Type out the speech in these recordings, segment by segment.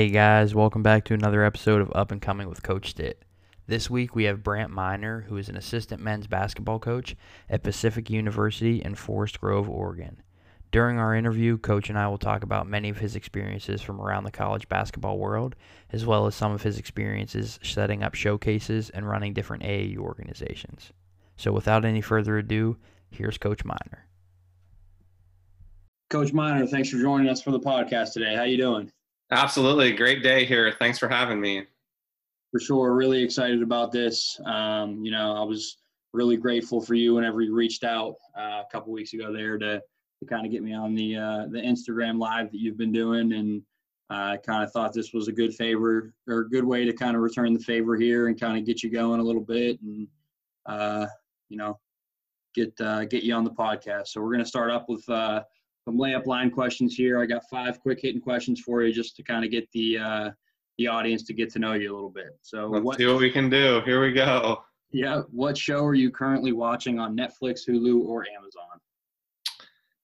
Hey guys, welcome back to another episode of Up and Coming with Coach Stitt. This week we have Brant Miner, who is an assistant men's basketball coach at Pacific University in Forest Grove, Oregon. During our interview, Coach and I will talk about many of his experiences from around the college basketball world, as well as some of his experiences setting up showcases and running different AAU organizations. So without any further ado, here's Coach Miner. Coach Miner, thanks for joining us for the podcast today. How you doing? Absolutely. Great day here. Thanks for having me. For sure. Really excited about this. Um, you know, I was really grateful for you whenever you reached out uh, a couple weeks ago there to, to kind of get me on the uh, the Instagram live that you've been doing and I uh, kind of thought this was a good favor or a good way to kind of return the favor here and kind of get you going a little bit and uh, you know get uh, get you on the podcast. So we're going to start up with uh, some layup line questions here. I got five quick hitting questions for you just to kind of get the uh, the audience to get to know you a little bit. So let's what, see what we can do. Here we go. Yeah, what show are you currently watching on Netflix, Hulu, or Amazon?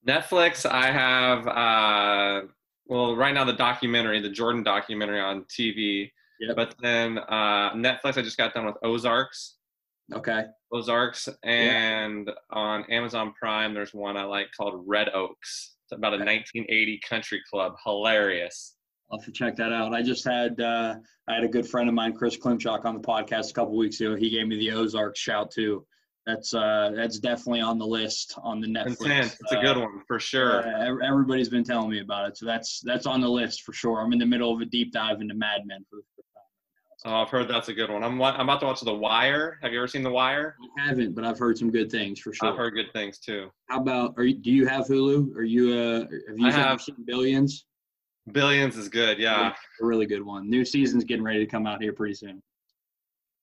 Netflix, I have. Uh, well, right now the documentary, the Jordan documentary on TV. Yep. But then uh, Netflix, I just got done with Ozarks. Okay. Ozarks, and yeah. on Amazon Prime, there's one I like called Red Oaks. It's about a 1980 country club. Hilarious. I'll have to check that out. I just had uh, I had a good friend of mine, Chris Klimchak, on the podcast a couple weeks ago. He gave me the Ozark shout too. That's uh, that's definitely on the list on the Netflix. It's uh, a good one for sure. Uh, everybody's been telling me about it, so that's that's on the list for sure. I'm in the middle of a deep dive into Mad Men for the first time. So. Oh, I've heard that's a good one. I'm I'm about to watch The Wire. Have you ever seen The Wire? I haven't, but I've heard some good things for sure. I've heard good things too. How about? Are you, do you have Hulu? Are you uh? Have you have, seen Billions? Billions is good. Yeah, a really good one. New season's getting ready to come out here pretty soon.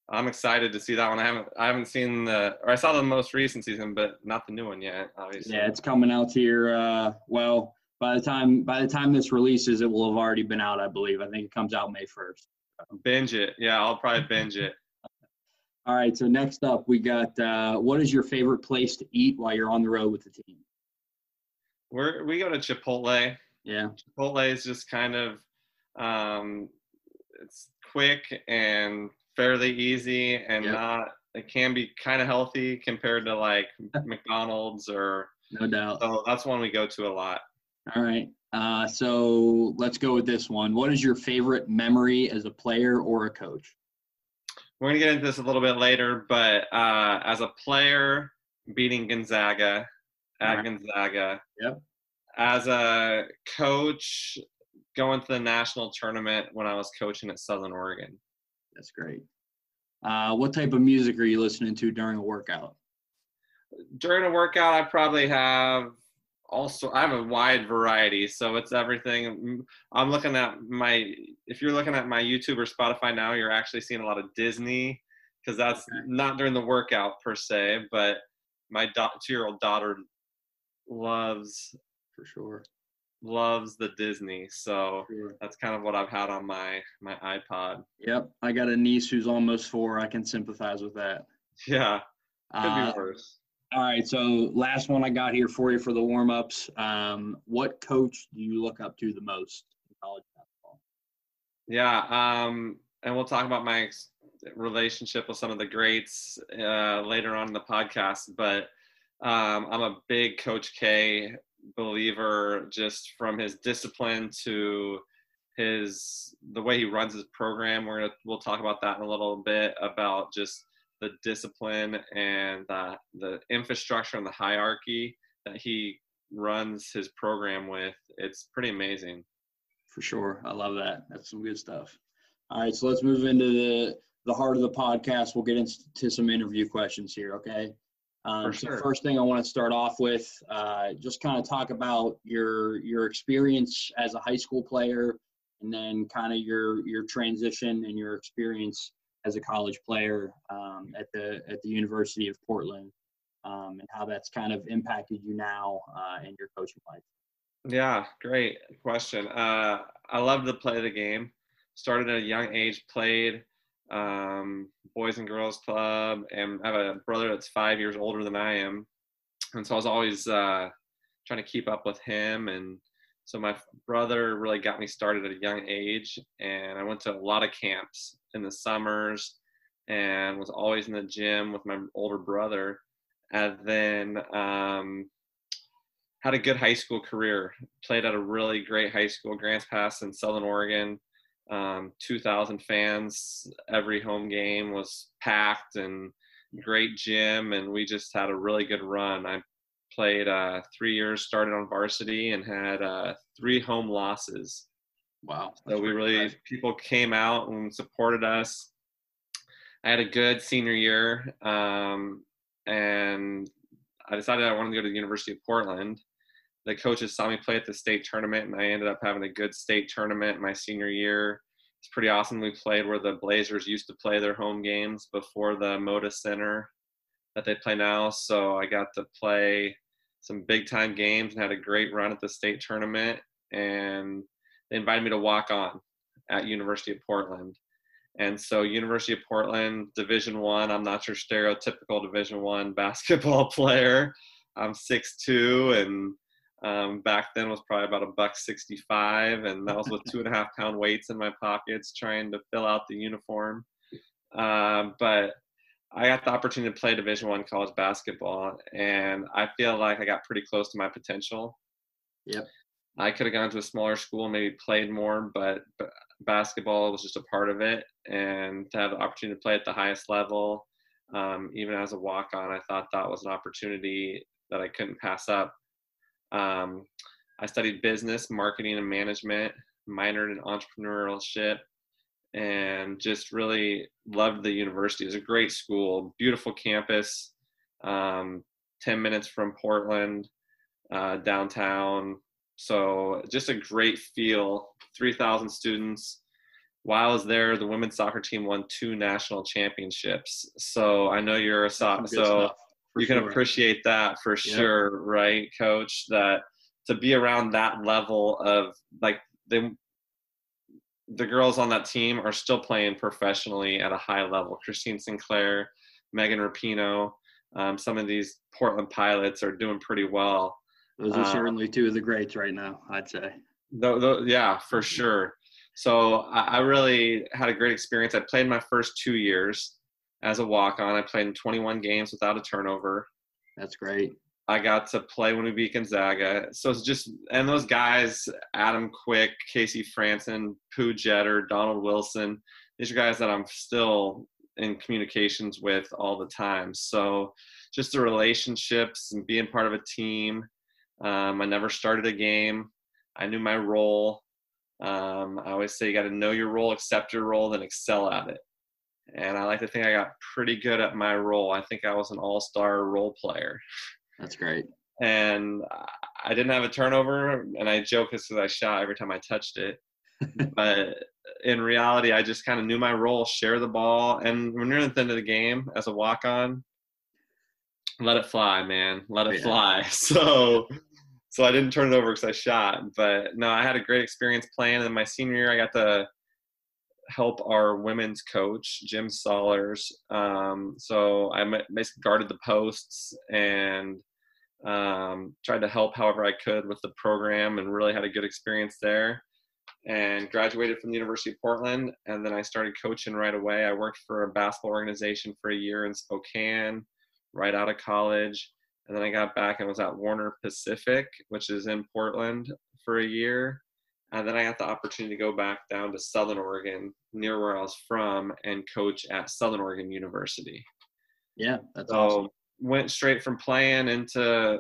I'm excited to see that one. I haven't I haven't seen the or I saw the most recent season, but not the new one yet. Obviously. Yeah, it's coming out here. Uh, well, by the time by the time this releases, it will have already been out. I believe. I think it comes out May first. Binge it. Yeah, I'll probably binge it. All right. So next up, we got uh, what is your favorite place to eat while you're on the road with the team? We're we go to Chipotle. Yeah. Chipotle is just kind of um, it's quick and fairly easy and yep. not it can be kind of healthy compared to like McDonald's or no doubt. So that's one we go to a lot. All right. Uh, so let's go with this one. What is your favorite memory as a player or a coach? We're gonna get into this a little bit later, but uh, as a player, beating Gonzaga at right. Gonzaga. Yep. As a coach, going to the national tournament when I was coaching at Southern Oregon. That's great. Uh, what type of music are you listening to during a workout? During a workout, I probably have also I have a wide variety, so it's everything. I'm looking at my if you're looking at my YouTube or Spotify now, you're actually seeing a lot of Disney because that's okay. not during the workout per se, but my two-year-old daughter loves for sure loves the Disney, so sure. that's kind of what I've had on my my iPod. Yep, I got a niece who's almost four. I can sympathize with that. Yeah, could uh, be worse. All right, so last one I got here for you for the warm ups. Um, what coach do you look up to the most in college basketball? Yeah, um, and we'll talk about my relationship with some of the greats uh, later on in the podcast, but. Um, I'm a big Coach K believer just from his discipline to his the way he runs his program we're gonna we'll talk about that in a little bit about just the discipline and the, the infrastructure and the hierarchy that he runs his program with it's pretty amazing. For sure. I love that. That's some good stuff. All right so let's move into the the heart of the podcast. We'll get into some interview questions here okay? Um, sure. So first thing I want to start off with, uh, just kind of talk about your your experience as a high school player, and then kind of your your transition and your experience as a college player um, at the at the University of Portland, um, and how that's kind of impacted you now uh, in your coaching life. Yeah, great question. Uh, I love to play the game. Started at a young age, played um, Boys and Girls Club, and I have a brother that's five years older than I am, and so I was always uh, trying to keep up with him and So my brother really got me started at a young age, and I went to a lot of camps in the summers, and was always in the gym with my older brother, and then um, had a good high school career. Played at a really great high school, Grants Pass in Southern Oregon. Um, 2,000 fans every home game was packed and great gym, and we just had a really good run. I played uh, three years, started on varsity, and had uh, three home losses. Wow. So we really people came out and supported us. I had a good senior year, um, and I decided I wanted to go to the University of Portland. The coaches saw me play at the state tournament, and I ended up having a good state tournament my senior year. It's pretty awesome. We played where the Blazers used to play their home games before the Moda Center that they play now. So I got to play some big time games and had a great run at the state tournament. And they invited me to walk on at University of Portland. And so University of Portland, Division One. I'm not your stereotypical Division One basketball player. I'm 6'2", and um, back then was probably about a buck 65, and that was with two and a half pound weights in my pockets, trying to fill out the uniform. Uh, but I got the opportunity to play Division One college basketball, and I feel like I got pretty close to my potential. Yep. I could have gone to a smaller school, maybe played more, but, but basketball was just a part of it. And to have the opportunity to play at the highest level, um, even as a walk on, I thought that was an opportunity that I couldn't pass up. Um, I studied business, marketing, and management, minored in entrepreneurship, and just really loved the university. It was a great school, beautiful campus, um, 10 minutes from Portland, uh, downtown. So just a great feel. 3,000 students. While I was there, the women's soccer team won two national championships. So I know you're a soccer, so you can sure. appreciate that for Yeah. sure, right, Coach? That to be around that level of like they, the girls on that team are still playing professionally at a high level. Christine Sinclair, Megan Rapinoe, um, some of these Portland pilots are doing pretty well. Those are Uh, certainly two of the greats right now, I'd say. Though, though, yeah, for sure. So I, I really had a great experience. I played my first two years as a walk on. I played in 21 games without a turnover. That's great. I got to play when we beat Gonzaga. So it's just, and those guys, Adam Quick, Casey Franson, Pooh Jeter, Donald Wilson, these are guys that I'm still in communications with all the time. So just the relationships and being part of a team. Um, I never started a game. I knew my role. Um, I always say you got to know your role, accept your role, then excel at it. And I like to think I got pretty good at my role. I think I was an all star role player That's great. and I didn't have a turnover. And I joke this because I shot every time I touched it. but in reality, I just kind of knew my role, share the ball. And when you're at the end of the game as a walk on, let it fly, man. Let it Yeah. fly. So, so I didn't turn it over because I shot. But no, I had a great experience playing. And my senior year, I got to help our women's coach, Jim Sollars. Um, so I basically guarded the posts and um, tried to help however I could with the program and really had a good experience there. And graduated from the University of Portland. And then I started coaching right away. I worked for a basketball organization for a year in Spokane right out of college. And then I got back and was at Warner Pacific, which is in Portland, for a year. And then I got the opportunity to go back down to Southern Oregon, near where I was from, and coach at Southern Oregon University. Yeah, that's So awesome. Went straight from playing into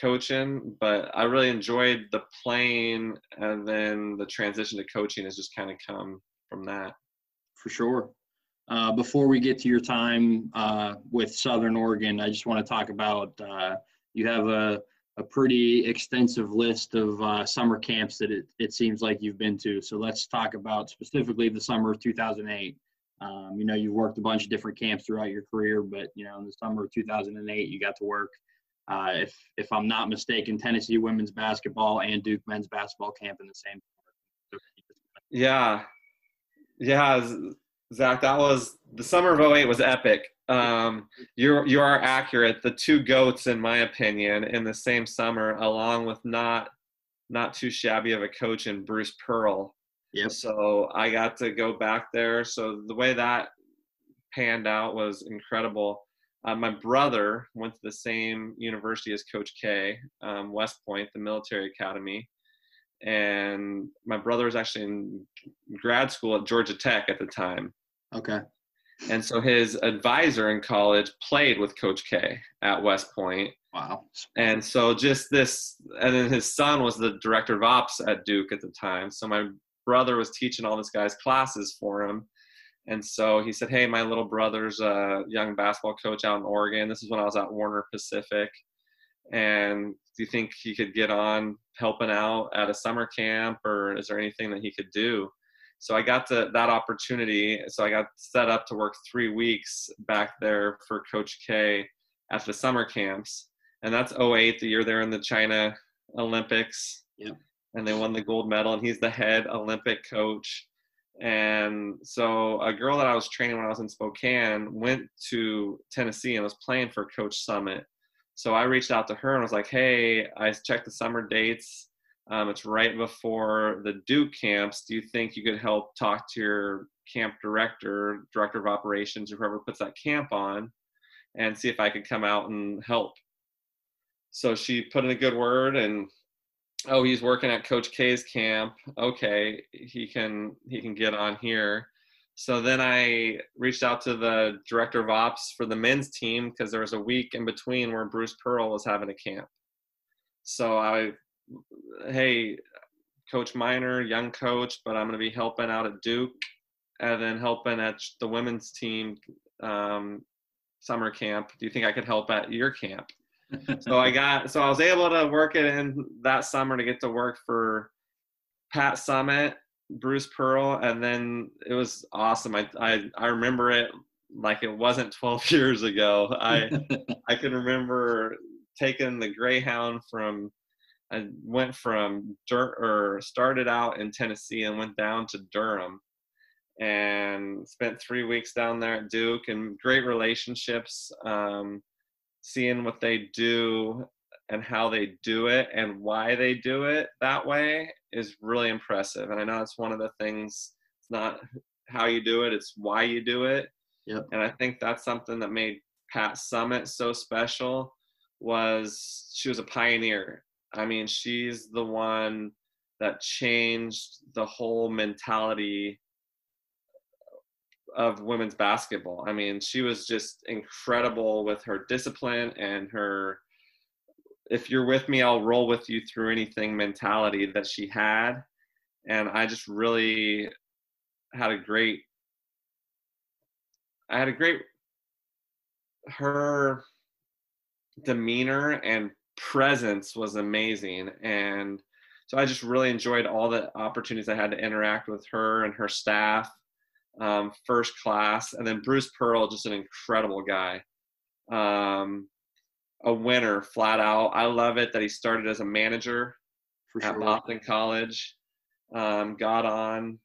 coaching, but I really enjoyed the playing, and then the transition to coaching has just kind of come from that. For sure. Uh, before we get to your time uh, with Southern Oregon, I just want to talk about uh, you have a, a pretty extensive list of uh, summer camps that it, it seems like you've been to. So let's talk about specifically the summer of 2008. Um, you know, you worked a bunch of different camps throughout your career, but you know, in the summer of 2008, you got to work. Uh, if if I'm not mistaken, Tennessee women's basketball and Duke men's basketball camp in the same. Yeah, yeah, Zach, that was the summer of 08 was epic. Um, you're you are accurate. The two goats, in my opinion, in the same summer, along with not not too shabby of a coach in Bruce Pearl. Yep. So I got to go back there. So the way that panned out was incredible. Uh, my brother went to the same university as Coach K, um, West Point, the military academy. And my brother was actually in grad school at Georgia Tech at the time. Okay. And so his advisor in college played with Coach K at West Point. Wow. And so just this, and then his son was the director of ops at Duke at the time. So my brother was teaching all this guy's classes for him. And so he said, Hey, my little brother's a young basketball coach out in Oregon. This is when I was at Warner Pacific. And do you think he could get on helping out at a summer camp or is there anything that he could do? So I got to, that opportunity. So I got set up to work three weeks back there for Coach K at the summer camps. And that's 08, the year they're in the China Olympics. Yep. And they won the gold medal, and he's the head Olympic coach. And so a girl that I was training when I was in Spokane went to Tennessee and was playing for Coach Summitt. So I reached out to her and was like, hey, I checked the summer dates. Um, it's right before the Duke camps. Do you think you could help talk to your camp director, director of operations, or whoever puts that camp on, and see if I could come out and help? So she put in a good word and oh he's working at coach k's camp. Okay he can he can get on here. So then i reached out to the director of ops for the men's team because there was a week in between where bruce pearl was having a camp. So i hey coach Miner young coach but i'm going to be helping out at duke and then helping at the women's team um, summer camp. Do you think i could help at your camp so I got so I was able to work it in that summer to get to work for Pat Summitt, Bruce Pearl, and then it was awesome. I I, I remember it like it wasn't 12 years ago. I I can remember taking the Greyhound from I went from Dur- or started out in Tennessee and went down to Durham and spent three weeks down there at Duke and great relationships. Um, seeing what they do and how they do it and why they do it that way is really impressive. And I know it's one of the things, it's not how you do it, it's why you do it. Yep. And I think that's something that made Pat Summitt so special was she was a pioneer. I mean, she's the one that changed the whole mentality of women's basketball. I mean, she was just incredible with her discipline and her if you're with me, I'll roll with you through anything mentality that she had. And I just really had a great I had a great her demeanor and presence was amazing and so I just really enjoyed all the opportunities I had to interact with her and her staff um, first class. And then Bruce Pearl, just an incredible guy. Um, a winner, flat out. I love it that he started as a manager For at sure. Boston College, um, got on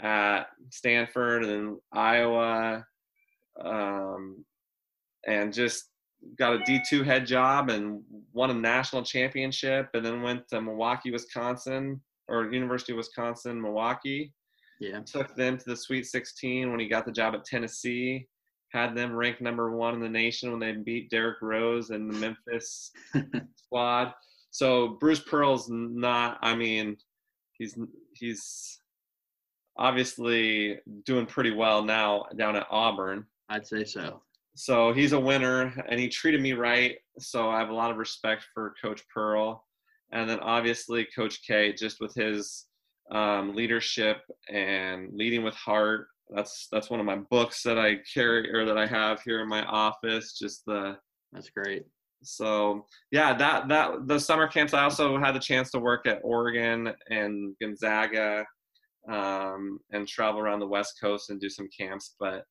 at Stanford and Iowa, um, and just got a D2 head job and won a national championship, and then went to Milwaukee, Wisconsin, or University of Wisconsin, Milwaukee, Yeah. took them to the Sweet 16 when he got the job at Tennessee. Had them ranked number one in the nation when they beat Derrick Rose and the Memphis squad. So Bruce Pearl's not. I mean, he's he's obviously doing pretty well now down at Auburn. I'd say so. So he's a winner, and he treated me right. So I have a lot of respect for Coach Pearl, and then obviously Coach K, just with his um, leadership and leading with heart. That's that's one of my books that I carry or that I have here in my office. Just the That's great. so yeah, that that the summer camps. I also had the chance to work at Oregon and Gonzaga, um, and travel around the West Coast and do some camps. But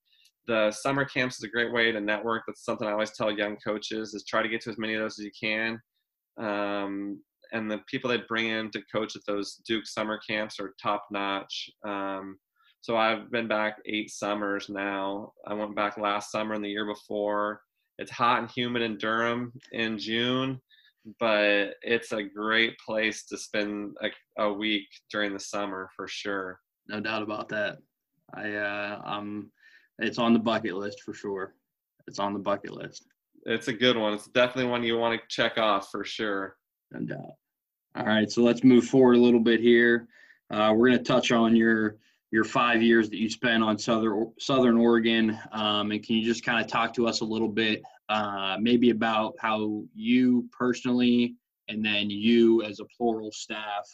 the summer camps is a great way to network. That's something I always tell young coaches: is try to get to as many of those as you can. Um, and the people they bring in to coach at those Duke summer camps are top notch. Um, so I've been back eight summers now. I went back last summer and the year before. It's hot and humid in Durham in June, but it's a great place to spend a, a week during the summer for sure. No doubt about that. I uh, I'm it's on the bucket list for sure. It's on the bucket list. It's a good one. It's definitely one you want to check off for sure. No doubt. All right, so let's move forward a little bit here. Uh, we're going to touch on your your five years that you spent on Southern Southern Oregon, um, and can you just kind of talk to us a little bit, uh, maybe about how you personally, and then you as a plural staff,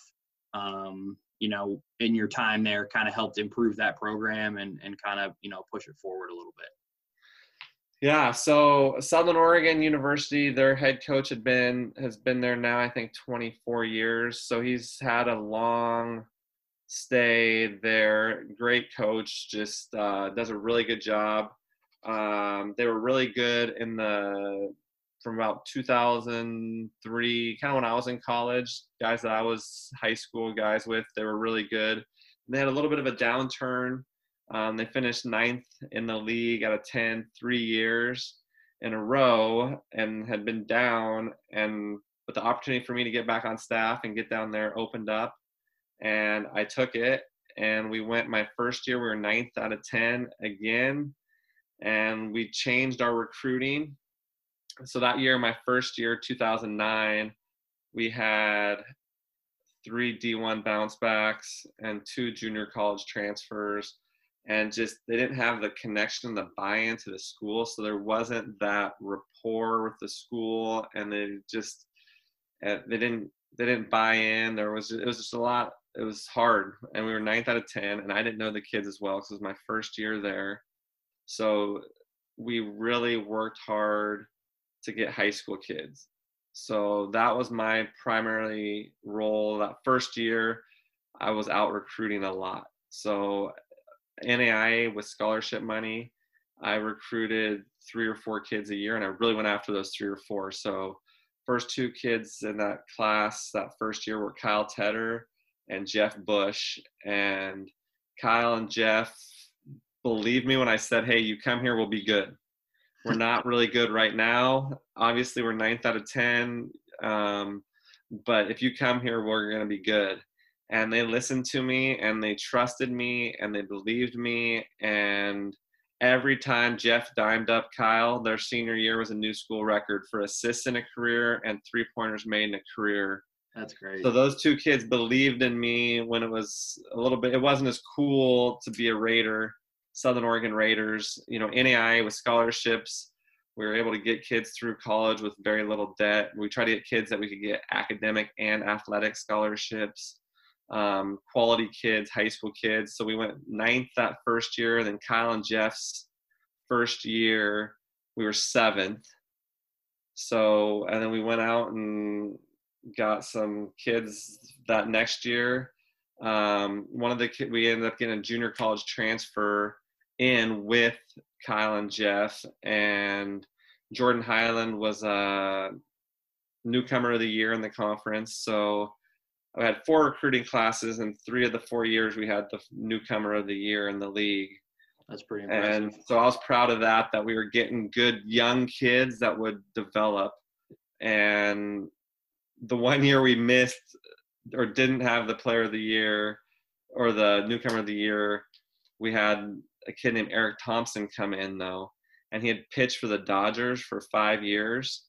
um, you know, in your time there, kind of helped improve that program and and kind of you know push it forward a little bit. Yeah, so Southern Oregon University, their head coach had been has been there now I think 24 years. So he's had a long stay there. Great coach, just uh, does a really good job. Um, they were really good in the from about 2003, kind of when I was in college. Guys that I was high school guys with, they were really good. And they had a little bit of a downturn um, they finished ninth in the league out of 10, three years in a row, and had been down. And but the opportunity for me to get back on staff and get down there opened up, and I took it. And we went my first year. We were ninth out of 10 again, and we changed our recruiting. So that year, my first year, 2009, we had three D1 bounce backs and two junior college transfers and just they didn't have the connection the buy-in to the school so there wasn't that rapport with the school and they just eh, they didn't they didn't buy in. There was it was just a lot it was hard and we were ninth out of 10 and i didn't know the kids as well because it was my first year there. So we really worked hard to get high school kids. So that was my primary role. That first year i was out recruiting a lot. So NAIA with scholarship money, I recruited three or four kids a year, and I really went after those three or four. So, first two kids in that class that first year were Kyle Tedder and Jeff Bush. And Kyle and Jeff believe me when I said, "Hey, you come here, we'll be good." We're not really good right now. Obviously, we're ninth out of ten. Um, but if you come here, we're going to be good and they listened to me and they trusted me and they believed me and every time jeff dimed up kyle their senior year was a new school record for assists in a career and three pointers made in a career. That's great. So those two kids believed in me when it was a little bit it wasn't as cool to be a raider southern oregon raiders. You know NAIA with scholarships we were able to get kids through college with very little debt. We tried to get kids that we could get academic and athletic scholarships um, quality kids, high school kids. So we went ninth that first year. Then Kyle and Jeff's first year, we were seventh. So, and then we went out and got some kids that next year. Um, one of the kids, we ended up getting a junior college transfer in with Kyle and Jeff. And Jordan Highland was a newcomer of the year in the conference. So, I had four recruiting classes, and three of the four years we had the newcomer of the year in the league. That's pretty impressive. And so I was proud of that, that we were getting good young kids that would develop. And the one year we missed or didn't have the player of the year or the newcomer of the year, we had a kid named Eric Thompson come in though, and he had pitched for the Dodgers for five years,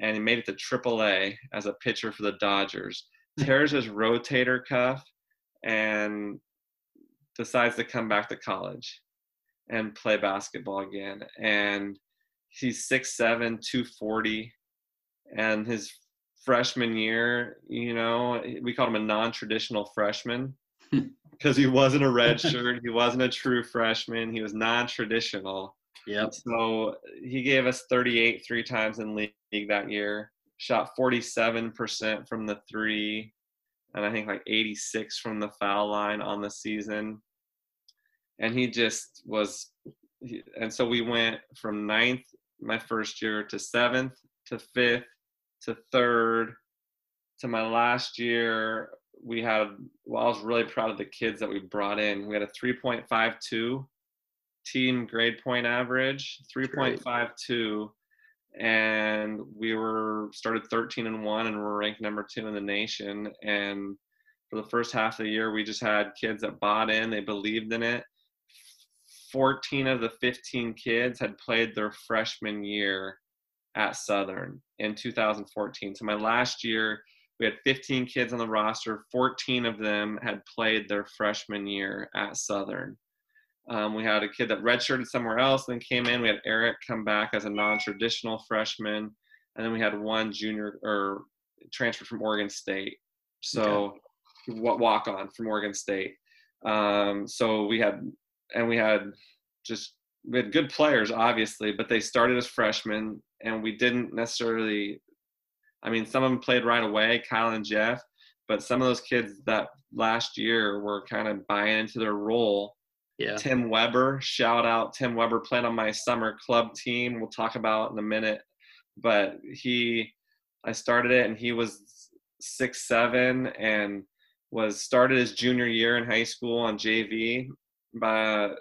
and he made it to AAA as a pitcher for the Dodgers tears his rotator cuff and decides to come back to college and play basketball again. And he's 6'7, 240. And his freshman year, you know, we called him a non traditional freshman because he wasn't a red shirt. He wasn't a true freshman. He was non traditional. Yep. So he gave us 38 three times in league that year shot 47% from the three, and I think like 86 from the foul line on the season. And he just was, and so we went from ninth my first year to seventh to fifth to third to my last year. We had, well, I was really proud of the kids that we brought in. We had a 3.52 team grade point average, 3.52 and we were started 13 and one, and we're ranked number two in the nation. And for the first half of the year, we just had kids that bought in, they believed in it. 14 of the 15 kids had played their freshman year at Southern in 2014. So my last year, we had 15 kids on the roster. 14 of them had played their freshman year at Southern. Um, we had a kid that redshirted somewhere else, then came in. We had Eric come back as a non-traditional freshman, and then we had one junior or transfer from Oregon State. So okay. walk on from Oregon State. Um, so we had, and we had just we had good players, obviously, but they started as freshmen, and we didn't necessarily I mean, some of them played right away, Kyle and Jeff, but some of those kids that last year were kind of buying into their role. Yeah. Tim Weber, shout out Tim Weber, played on my summer club team. We'll talk about in a minute, but he, I started it and he was six seven and was started his junior year in high school on JV. But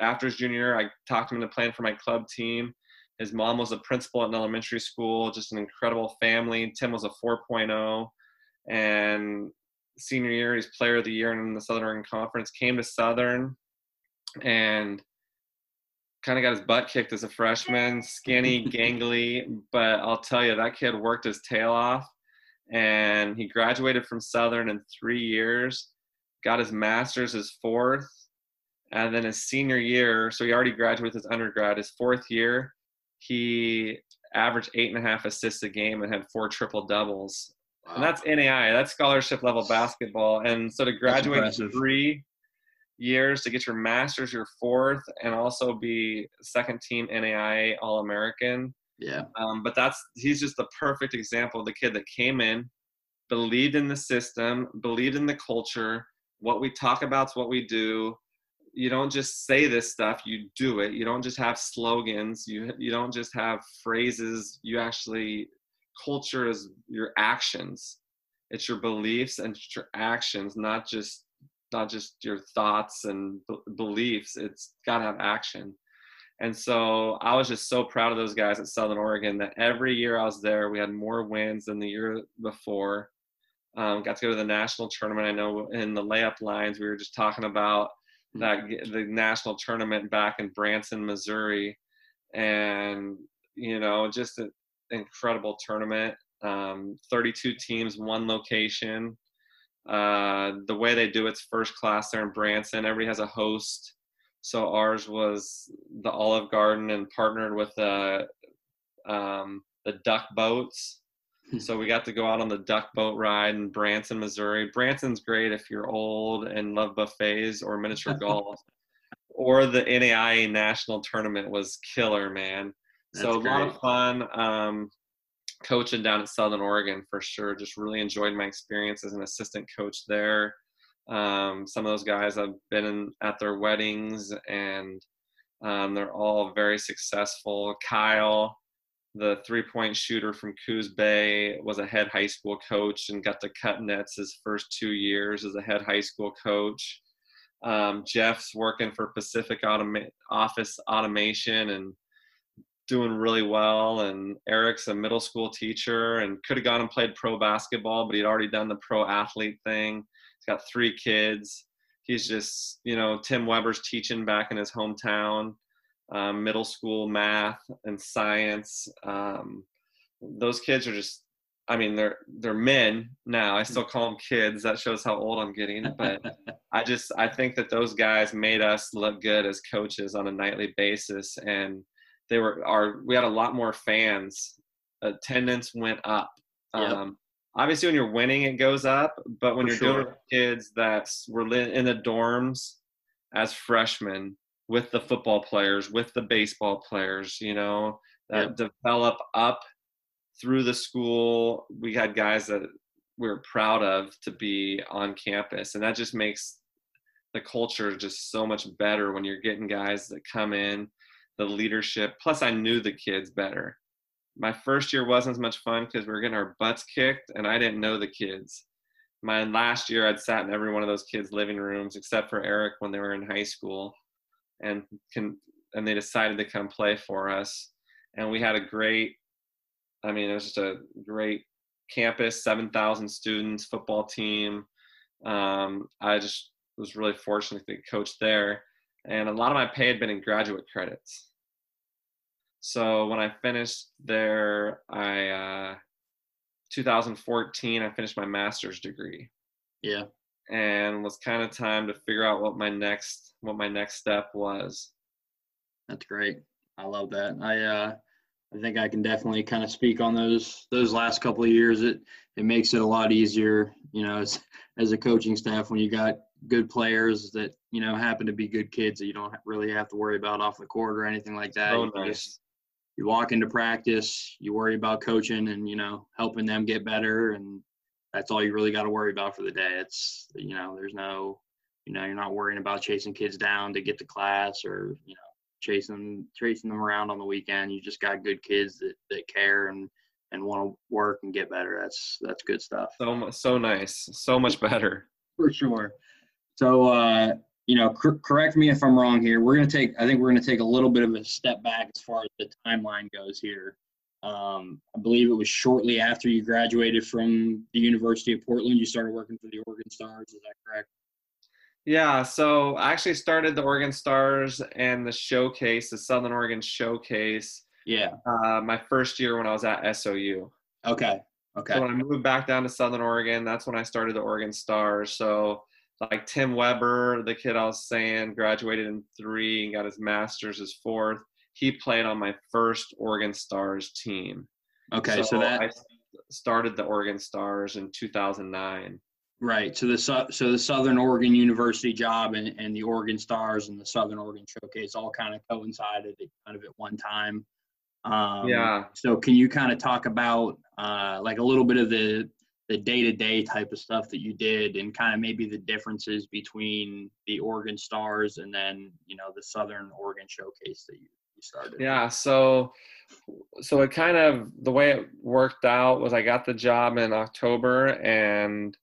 after his junior year, I talked him into playing for my club team his mom was a principal at an elementary school, just an incredible family. Tim was a 4.0. And senior year, he's player of the year in the Southern Conference. Came to Southern and kind of got his butt kicked as a freshman, skinny, gangly. But I'll tell you, that kid worked his tail off. And he graduated from Southern in three years, got his master's his fourth. And then his senior year, so he already graduated with his undergrad, his fourth year, he averaged eight and a half assists a game and had four triple doubles. Wow. And that's NAI, that's scholarship level basketball. And so to graduate three years to get your master's, your fourth, and also be second team NAI All American. Yeah. Um, but that's he's just the perfect example of the kid that came in, believed in the system, believed in the culture. What we talk about is what we do you don't just say this stuff you do it you don't just have slogans you you don't just have phrases you actually culture is your actions it's your beliefs and your actions not just not just your thoughts and b- beliefs it's got to have action and so i was just so proud of those guys at southern oregon that every year i was there we had more wins than the year before um, got to go to the national tournament i know in the layup lines we were just talking about that the national tournament back in Branson, Missouri, and you know just an incredible tournament. Um, 32 teams, one location. Uh, the way they do it's first class there in Branson. Everybody has a host. So ours was the Olive Garden and partnered with the um, the duck boats so we got to go out on the duck boat ride in Branson, Missouri. Branson's great if you're old and love buffets or miniature golf. Or the NAIA national tournament was killer, man. That's so a great. lot of fun. Um, coaching down at Southern Oregon for sure. Just really enjoyed my experience as an assistant coach there. Um, some of those guys I've been in, at their weddings, and um, they're all very successful. Kyle, the three point shooter from Coos Bay, was a head high school coach and got to cut nets his first two years as a head high school coach. Um, Jeff's working for Pacific Automa- Office Automation and doing really well. And Eric's a middle school teacher and could have gone and played pro basketball, but he'd already done the pro athlete thing. He's got three kids. He's just, you know, Tim Weber's teaching back in his hometown um, middle school math and science. Um, those kids are just, I mean, they're they're men now. I still call them kids. That shows how old I'm getting. But I just I think that those guys made us look good as coaches on a nightly basis, and they were our. We had a lot more fans. Attendance went up. Yep. Um, obviously, when you're winning, it goes up. But when For you're sure. doing kids that were in the dorms as freshmen, with the football players, with the baseball players, you know, that yep. develop up through the school. We had guys that we are proud of to be on campus, and that just makes the culture just so much better when you're getting guys that come in, the leadership. Plus, I knew the kids better. My first year wasn't as much fun because we were getting our butts kicked, and I didn't know the kids. My last year, I'd sat in every one of those kids' living rooms except for Eric when they were in high school and can and they decided to come play for us and we had a great I mean, it was just a great campus, 7,000 students, football team. Um, I just was really fortunate to coach there. And a lot of my pay had been in graduate credits. So when I finished there, I, uh, 2014, I finished my master's degree. Yeah. And was kind of time to figure out what my next, what my next step was. That's great. I love that. I, uh, I think I can definitely kind of speak on those those last couple of years. It it makes it a lot easier, you know, as as a coaching staff when you got good players that you know happen to be good kids that you don't really have to worry about off the court or anything like that. So you nice. just you walk into practice, you worry about coaching and you know helping them get better, and that's all you really got to worry about for the day. It's you know there's no you know you're not worrying about chasing kids down to get to class or you know chasing chasing them around on the weekend. You just got good kids that that care and and want to work and get better. That's that's good stuff So so nice, so much better. for sure. So, uh, you know, cor- correct me if I'm wrong here. We're going to take, I think we're going to take a little bit of a step back as far as the timeline goes here. Um, I believe it was shortly after you graduated from the University of Portland, you started working for the Oregon Stars. Is that correct? Yeah, so I actually started the Oregon Stars and the showcase, the Southern Oregon Showcase, Yeah. uh, my first year when I was at SOU. Okay. Okay. So when I moved back down to Southern Oregon, that's when I started the Oregon Stars. So like Tim Weber, the kid I was saying, graduated in three and got his master's his fourth. He played on my first Oregon Stars team. Okay. So, I that, started the Oregon Stars in 2009. right. So the, so the Southern Oregon University job and, and the Oregon Stars and the Southern Oregon Showcase all kind of coincided at kind of at one time. Um, Yeah. So can you kind of talk about uh, like a little bit of the the day to day type of stuff that you did, and kind of maybe the differences between the Oregon Stars and then you know the Southern Oregon Showcase that you, you started? Yeah, so so it kind of the way it worked out was I got the job in October and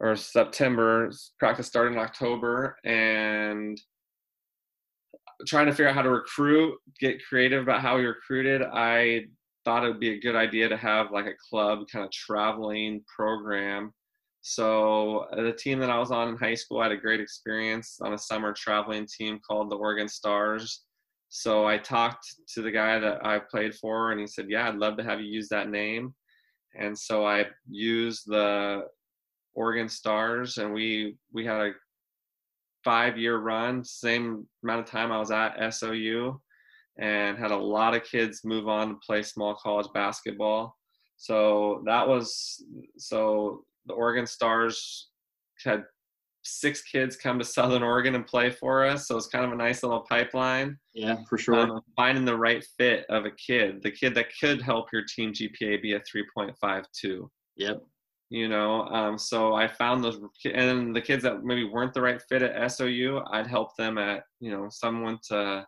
or September. Practice started in October and trying to figure out how to recruit, get creative about how we recruited. I thought it would be a good idea to have like a club kind of traveling program. So uh, the team that I was on in high school I had a great experience on a summer traveling team called the Oregon Stars. So I talked to the guy that I played for, and he said, "Yeah, I'd love to have you use that name." And so I used the Oregon Stars, and we we had a five-year run, same amount of time I was at SOU, and had a lot of kids move on to play small college basketball. So that was so the Oregon Stars had six kids come to Southern Oregon and play for us. So it's kind of a nice little pipeline. Yeah, for sure. Um, finding the right fit of a kid, the kid that could help your team GPA be a 3.52. yep. You know, um, so I found those, and the kids that maybe weren't the right fit at SOU, I'd help them at, you know, someone to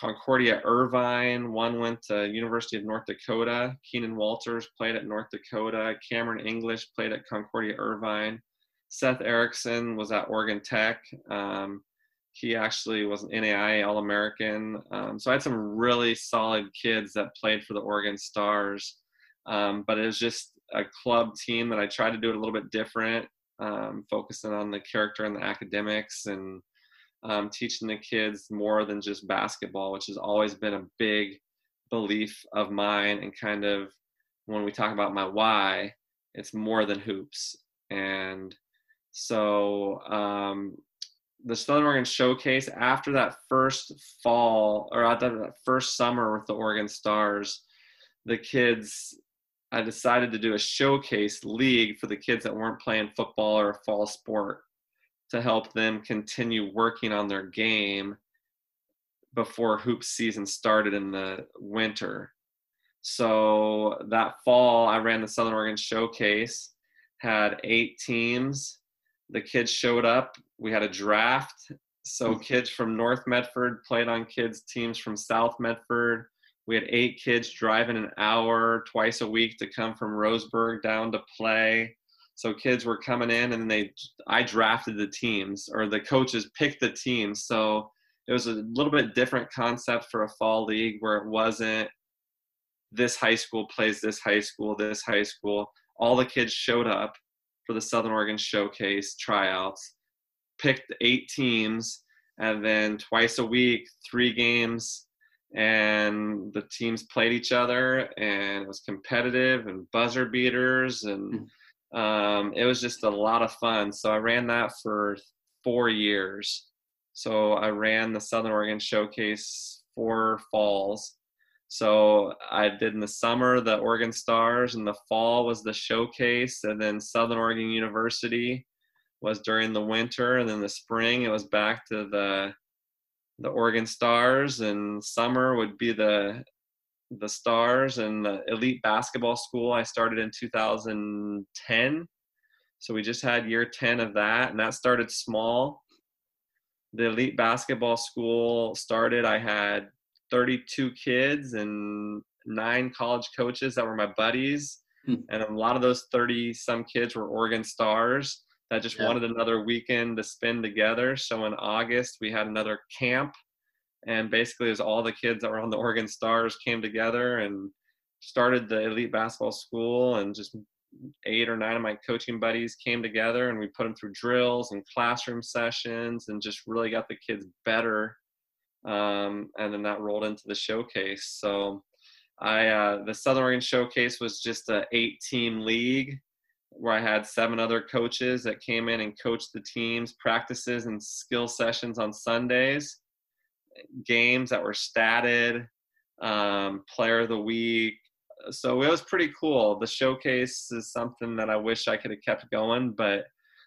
Concordia Irvine, one went to University of North Dakota. Keenan Walters played at North Dakota. Cameron English played at Concordia Irvine. Seth Erickson was at Oregon Tech. Um, he actually was an NAIA All American. Um, so I had some really solid kids that played for the Oregon Stars. Um, but it was just a club team that I tried to do it a little bit different, um, focusing on the character and the academics and um, teaching the kids more than just basketball, which has always been a big belief of mine. And kind of when we talk about my why, it's more than hoops. And so um, the Southern Oregon Showcase, after that first fall or after that first summer with the Oregon Stars, the kids, I decided to do a showcase league for the kids that weren't playing football or a fall sport to help them continue working on their game before hoop season started in the winter. So that fall, I ran the Southern Oregon Showcase, had eight teams. The kids showed up. We had a draft. So hmm. kids from North Medford played on kids' teams from South Medford. We had eight kids driving an hour twice a week to come from Roseburg down to play. So kids were coming in and they I drafted the teams or the coaches picked the teams. So it was a little bit different concept for a fall league where it wasn't this high school plays this high school, this high school. All the kids showed up for the Southern Oregon Showcase tryouts, picked eight teams, and then twice a week, three games, and the teams played each other, and it was competitive and buzzer beaters, and hmm. Um, it was just a lot of fun. So I ran that for four years. So I ran the Southern Oregon Showcase four falls. So I did in the summer the Oregon Stars, and the fall was the showcase, and then Southern Oregon University was during the winter, and then the spring it was back to the the Oregon Stars, and summer would be the the Stars and the Elite Basketball School. I started in 2010, so we just had year 10 of that, and that started small. The Elite Basketball School started. I had 32 kids and nine college coaches that were my buddies. Hmm. And a lot of those 30 some kids were Oregon Stars that just yeah. wanted another weekend to spend together. So in August, we had another camp. And basically, was all the kids that were on the Oregon Stars came together and started the elite basketball school. And just eight or nine of my coaching buddies came together and we put them through drills and classroom sessions and just really got the kids better um, and then that rolled into the showcase. So I uh, the Southern Oregon Showcase was just a eight team league where I had seven other coaches that came in and coached the teams, practices and skill sessions on Sundays, games that were statted, um, player of the week. So it was pretty cool. The showcase is something that I wish I could have kept going, but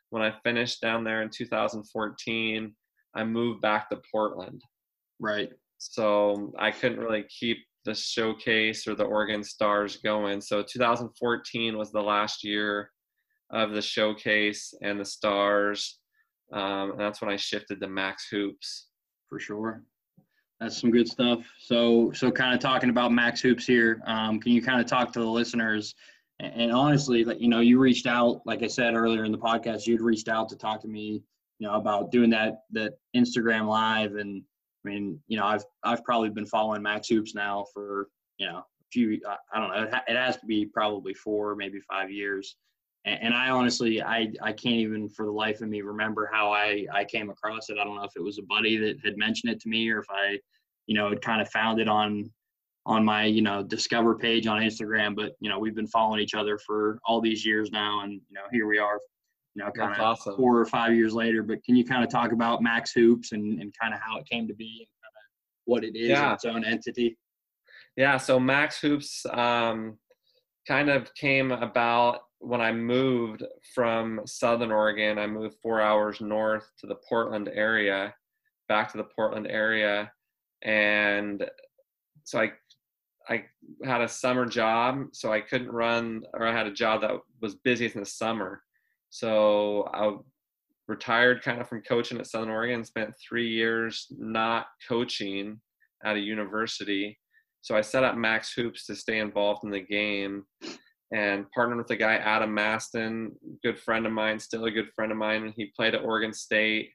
when I finished down there in 2014, I moved back to Portland. Right. So I couldn't really keep the showcase or the Oregon Stars going. So 2014 was the last year of the showcase and the Stars. Um, and that's when I shifted to Max Hoops. For sure. That's some good stuff. So, so kind of talking about Max Hoops here. Um, can you kind of talk to the listeners? And, and honestly, like you know, you reached out, like I said earlier in the podcast, you'd reached out to talk to me, you know, about doing that that Instagram live and I mean, you know, I've I've probably been following Max Hoops now for you know a few. I don't know. It has to be probably four, maybe five years. And, and I honestly, I I can't even for the life of me remember how I I came across it. I don't know if it was a buddy that had mentioned it to me or if I, you know, kind of found it on on my you know discover page on Instagram. But you know, we've been following each other for all these years now, and you know, here we are you know, kind of awesome. four or five years later. But can you kind of talk about Max Hoops and, and kind of how it came to be and kind of what it is yeah. its own entity? Yeah, so Max Hoops um, kind of came about when I moved from Southern Oregon. I moved four hours north to the Portland area, back to the Portland area, and so I I had a summer job, so I couldn't run, or I had a job that was busiest in the summer. So I retired kind of from coaching at Southern Oregon, spent three years not coaching at a university. So I set up Max Hoops to stay involved in the game and partnered with a guy, Adam Maston, good friend of mine, still a good friend of mine. He played at Oregon State,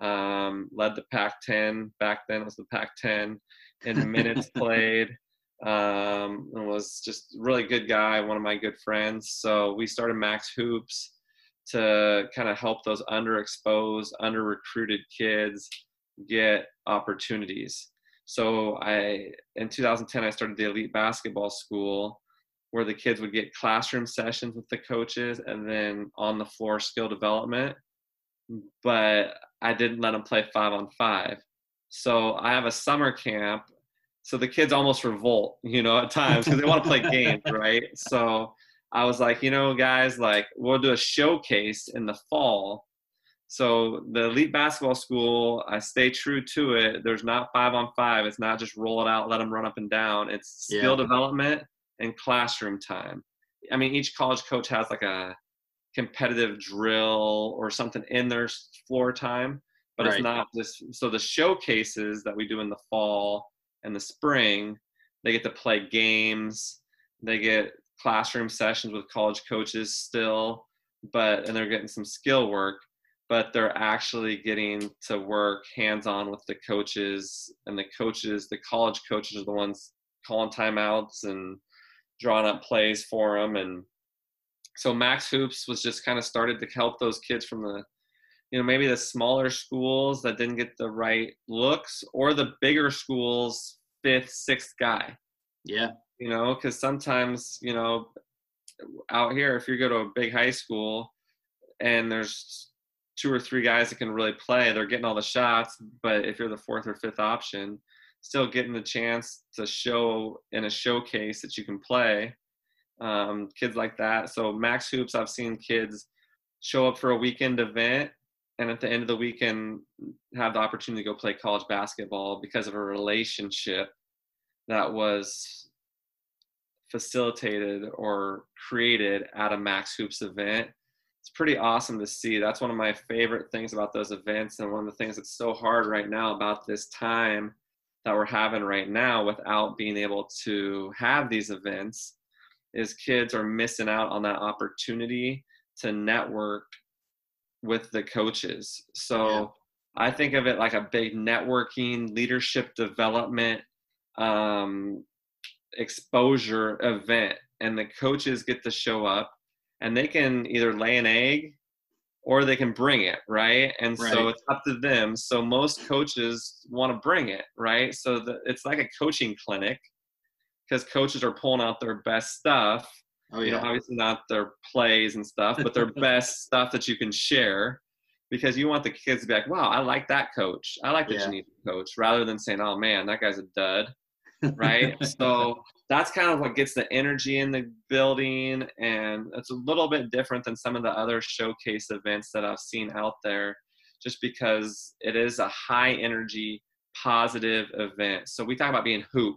um, led the Pac 10. Back then it was the Pac 10 in minutes played. Um, and was just really good guy, one of my good friends. So we started Max Hoops to kind of help those underexposed, under recruited kids get opportunities. So I in 2010 I started the elite basketball school where the kids would get classroom sessions with the coaches and then on the floor skill development. But I didn't let them play 5 on 5. So I have a summer camp so the kids almost revolt, you know, at times because they want to play games, right? So I was like, you know, guys, like we'll do a showcase in the fall. So the elite basketball school, I stay true to it. There's not five on five. It's not just roll it out, let them run up and down. It's skill yeah. development and classroom time. I mean, each college coach has like a competitive drill or something in their floor time, but right. it's not just so the showcases that we do in the fall and the spring, they get to play games. They get classroom sessions with college coaches still, but and they're getting some skill work, but they're actually getting to work hands on with the coaches and the coaches, the college coaches are the ones calling timeouts and drawing up plays for them and so max hoops was just kind of started to help those kids from the you know maybe the smaller schools that didn't get the right looks or the bigger schools fifth sixth guy. Yeah. You know because sometimes you know out here if you go to a big high school and there's two or three guys that can really play they're getting all the shots but if you're the fourth or fifth option still getting the chance to show in a showcase that you can play um, kids like that. So max hoops i've seen kids show up for a weekend event and at the end of the weekend have the opportunity to go play college basketball because of a relationship that was facilitated or created at a max hoops event. It's pretty awesome to see. That's one of my favorite things about those events and one of the things that's so hard right now about this time that we're having right now without being able to have these events is kids are missing out on that opportunity to network with the coaches. So yeah. I think of it like a big networking, leadership development, um, exposure event. And the coaches get to show up and they can either lay an egg or they can bring it, right? And right. so it's up to them. So most coaches want to bring it, right? So the, it's like a coaching clinic because coaches are pulling out their best stuff Oh yeah. You know, obviously not their plays and stuff, but their best stuff that you can share because you want the kids to be like, wow, I like that coach. I like the yeah. Geneva coach rather than saying, oh man, that guy's a dud. Right. so that's kind of what gets the energy in the building. And it's a little bit different than some of the other showcase events that I've seen out there just because it is a high energy, positive event. So we talk about being hoop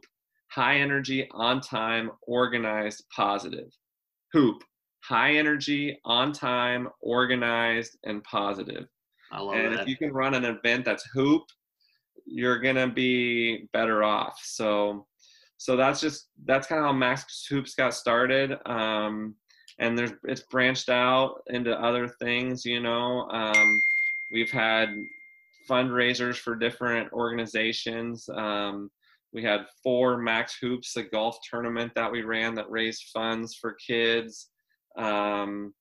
high energy, on time, organized, positive. Hoop high energy on time organized and positive. I love and that. if you can run an event that's hoop you're gonna be better off. So so that's just that's kind of how max hoops got started. Um, and there's it's branched out into other things you know? Um, we've had fundraisers for different organizations. Um, we had four max hoops a golf tournament that we ran that raised funds for kids. Um,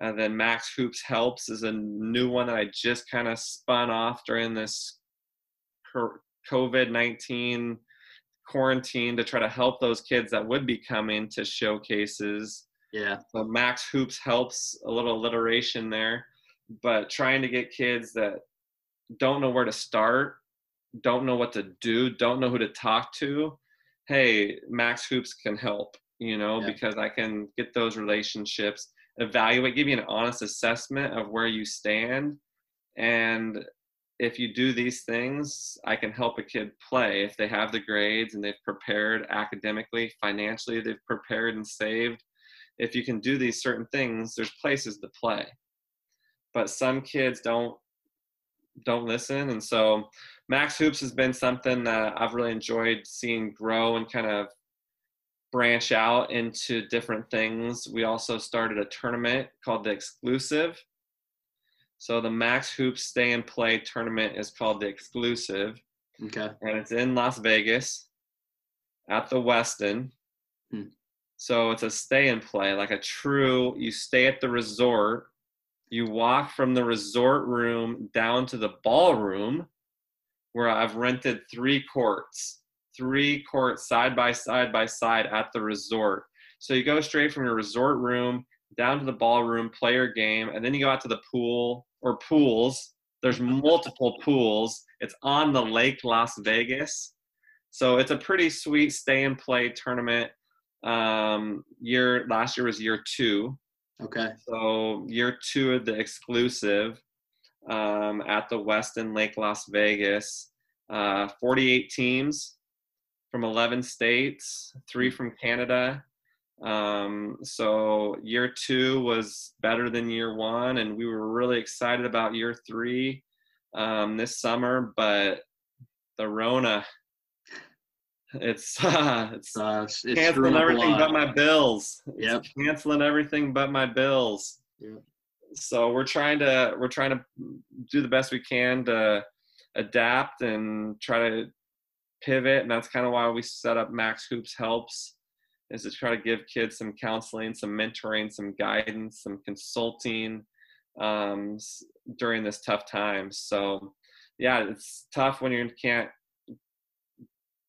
and then max hoops helps is a new one that i just kind of spun off during this covid-19 quarantine to try to help those kids that would be coming to showcases. Yeah. So max hoops helps a little alliteration there but trying to get kids that don't know where to start don't know what to do, don't know who to talk to, hey, Max Hoops can help, you know, yeah. because I can get those relationships, evaluate, give you an honest assessment of where you stand. And if you do these things, I can help a kid play if they have the grades and they've prepared academically, financially, they've prepared and saved. If you can do these certain things, there's places to play. But some kids don't don't listen. And so max hoops has been something that i've really enjoyed seeing grow and kind of branch out into different things. We also started a tournament called the exclusive. So the max hoops stay and play tournament is called the exclusive. Okay. And it's in las vegas at the westin. Hmm. so it's a stay and play like a true you stay at the resort you walk from the resort room down to the ballroom where I've rented three courts, three courts side by side by side at the resort. So you go straight from your resort room down to the ballroom, play your game, and then you go out to the pool or pools. There's multiple pools. It's on the lake Las Vegas. So it's a pretty sweet stay and play tournament. Um, year last year was year two. Okay. So year two of the exclusive um, at the Westin Lake Las Vegas. Uh, 48 teams from 11 states, three from Canada. Um, so year two was better than year one, and we were really excited about year three um, this summer. But the Rona it's uh, it's, uh, it's canceling everything but my bills. Yeah, canceling everything but my bills. Yeah. So we're trying to we're trying to do the best we can to adapt and try to pivot, and that's kind of why we set up Max Hoops Helps is to try to give kids some counseling, some mentoring, some guidance, some consulting um, during this tough time. So, yeah, it's tough when you can't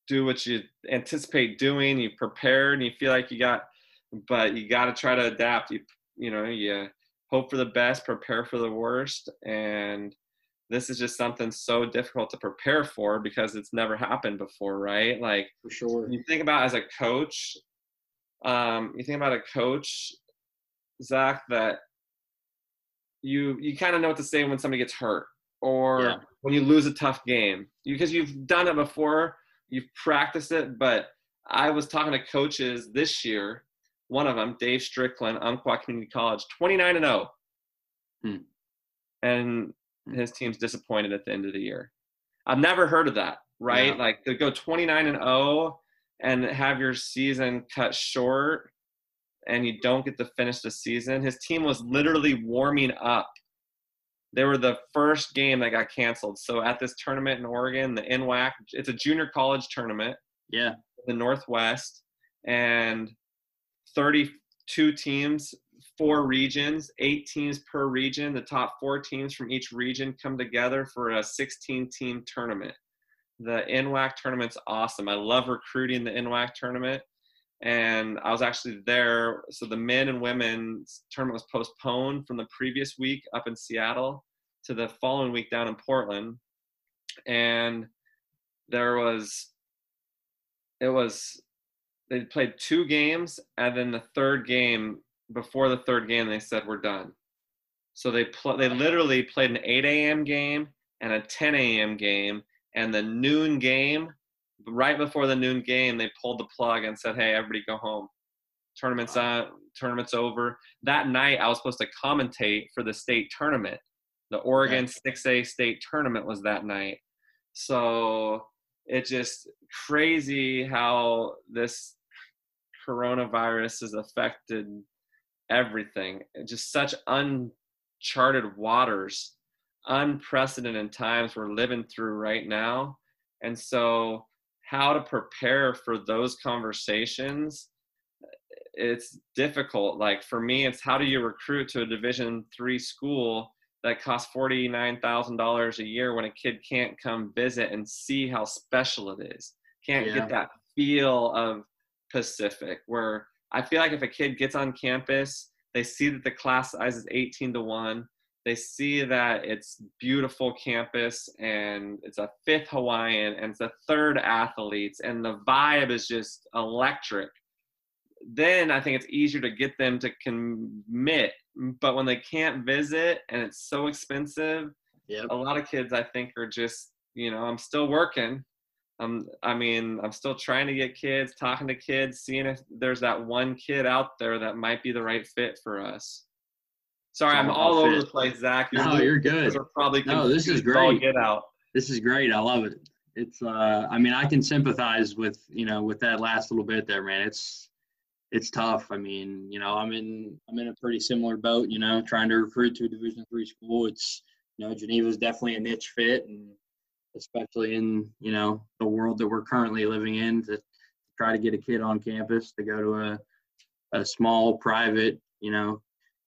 do what you anticipate doing. You prepared and you feel like you got, but you got to try to adapt. You you know you hope for the best, prepare for the worst, and this is just something so difficult to prepare for because it's never happened before, right? Like for sure. You think about as a coach, um, you think about a coach, Zach, that you you kind of know what to say when somebody gets hurt or yeah. when you lose a tough game because you've done it before, you've practiced it. But I was talking to coaches this year. One of them, Dave Strickland, Umpqua Community College, 29 and 0. Hmm. And his team's disappointed at the end of the year. I've never heard of that, right? Yeah. Like to go 29 and 0 and have your season cut short and you don't get to finish the season. His team was literally warming up. They were the first game that got canceled. So at this tournament in Oregon, the NWAC, it's a junior college tournament. Yeah. The Northwest and 32 teams four regions, eight teams per region. The top four teams from each region come together for a 16 team tournament. The NWAC tournament's awesome. I love recruiting the NWAC tournament. And I was actually there. So the men and women's tournament was postponed from the previous week up in Seattle to the following week down in Portland. And there was, it was, they played two games. And then the third game, before the third game they said we're done. So they pl- they literally played an 8 a.m. game and a 10 a.m. game, and the noon game. Right before the noon game, they pulled the plug and said, "Hey, everybody, go home. Tournament's on. Tournament's over." That night, I was supposed to commentate for the state tournament. The Oregon 6A state tournament was that night. So it's just crazy how this coronavirus has affected everything. Just such uncharted waters, unprecedented times we're living through right now. And so, how to prepare for those conversations it's difficult like for me it's how do you recruit to a division three school that costs $49000 a year when a kid can't come visit and see how special it is can't yeah. get that feel of pacific where I feel like if a kid gets on campus, they see that the class size is 18 to 1. They see that it's beautiful campus and it's a fifth Hawaiian and it's a third athletes and the vibe is just electric. Then I think it's easier to get them to commit. But when they can't visit and it's so expensive, yep. a lot of kids I think are just, you know, I'm still working I'm, I mean, I'm still trying to get kids, talking to kids, seeing if there's that one kid out there that might be the right fit for us. Sorry, I'm all over the place, Zach. You're no, you're good. Probably no, this is great. Get out. This is great. I love it. It's, uh, I mean, I can sympathize with, you know, with that last little bit there, man. It's, it's tough. I mean, you know, I'm in, I'm in a pretty similar boat. You know, trying to recruit to a Division three school. It's, you know, Geneva's definitely a niche fit, and especially in you know the world that we're currently living in to try to get a kid on campus to go to a a small private you know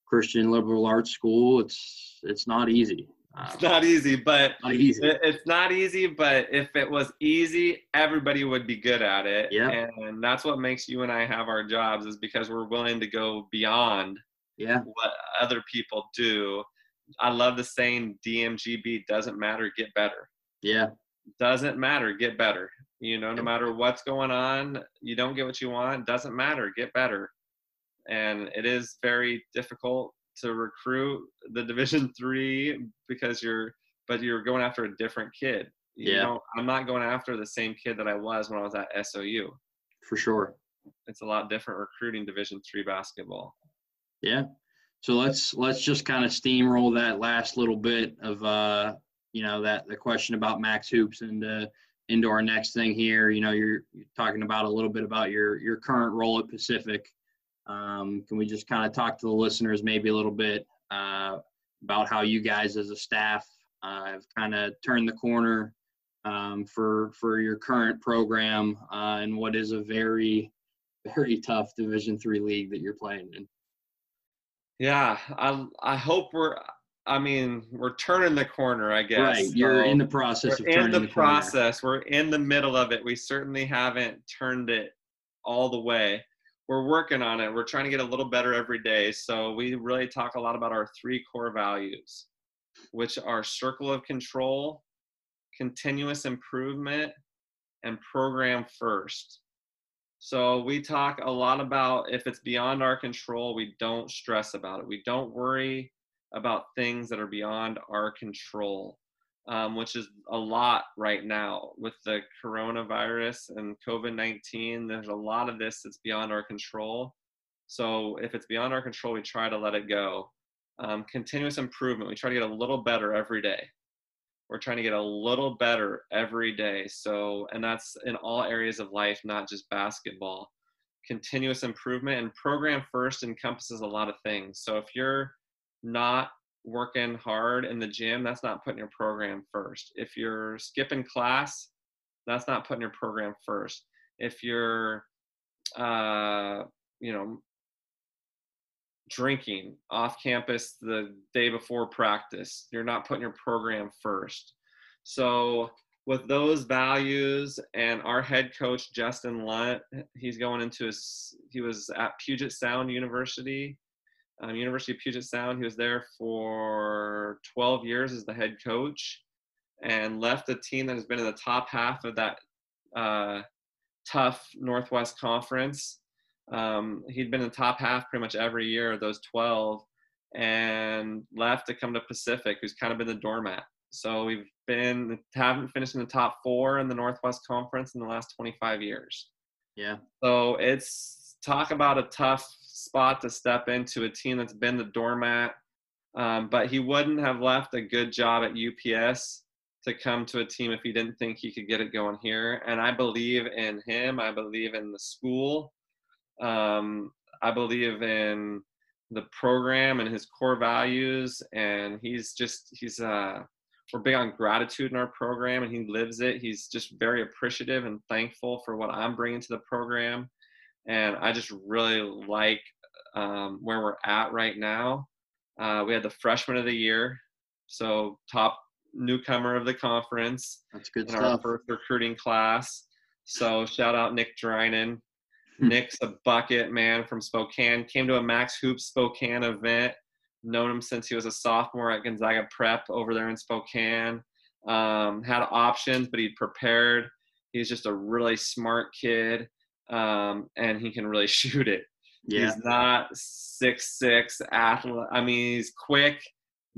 Christian liberal arts school it's it's not easy it's um, not easy but not easy. it's not easy but if it was easy everybody would be good at it yeah and that's what makes you and i have our jobs is because we're willing to go beyond yeah what other people do i love the saying dmgb doesn't matter get better yeah. Doesn't matter. Get better. You know, no matter what's going on, you don't get what you want. Doesn't matter. Get better. And it is very difficult to recruit the Division three because you're, but you're going after a different kid. You yeah. Know, I'm not going after the same kid that I was when I was at SOU. For sure. It's a lot different recruiting Division three basketball. Yeah. So let's let's just kind of steamroll that last little bit of uh, you know that the question about max hoops and uh, into our next thing here you know you're, you're, talking about a little bit about your your current role at pacific um, can we just kind of talk to the listeners maybe a little bit uh, about how you guys as a staff uh, have kind of turned the corner um, for for your current program uh, and what is a very very tough Division three league that you're playing in. Yeah, I I hope we're. I mean, we're turning the corner, I guess. Right, you're So in the process of we're turning in the, the, corner. process. We're in the middle of it. We certainly haven't turned it all the way. We're working on it. We're trying to get a little better every day. So we really talk a lot about our three core values, which are circle of control, continuous improvement, and program first. So we talk a lot about if it's beyond our control, we don't stress about it. We don't worry about things that are beyond our control, um, which is a lot right now with the coronavirus and COVID 19. There's a lot of this that's beyond our control. So if it's beyond our control, we try to let it go. Um, continuous improvement, we try to get a little better every day we're trying to get a little better every day so and that's in all areas of life not just basketball continuous improvement and program first encompasses a lot of things so if you're not working hard in the gym that's not putting your program first if you're skipping class that's not putting your program first if you're uh you know drinking off campus the day before practice. You're not putting your program first. So, with those values and our head coach Justin Lunt, he's going into his. He was at Puget Sound University, um, University of Puget Sound. He was there for 12 years as the head coach, and left a team that has been in the top half of that uh, tough Northwest Conference um, he'd been in the top half pretty much every year of those 12 and left to come to Pacific, who's kind of been the doormat. So we've been haven't finished in the top four in the Northwest Conference in the last 25 years. Yeah. So it's talk about a tough spot to step into a team that's been the doormat. Um, but he wouldn't have left a good job at UPS to come to a team if he didn't think he could get it going here. And I believe in him. I believe in the school. Um, I believe in the program and his core values, and he's just he's uh, we're big on gratitude in our program, and he lives it. He's just very appreciative and thankful for what I'm bringing to the program, and I just really like um, where we're at right now. Uh, we had the freshman of the year, so top newcomer of the conference That's good in our first recruiting class. So shout out Nick Drynan. Hmm. Nick's a bucket man from Spokane. Came to a Max Hoops Spokane event. Known him since he was a sophomore at Gonzaga Prep over there in Spokane. Um, had options, but he prepared. He's just a really smart kid, um, and he can really shoot it. Yeah. He's not six six athlete. I mean, he's quick,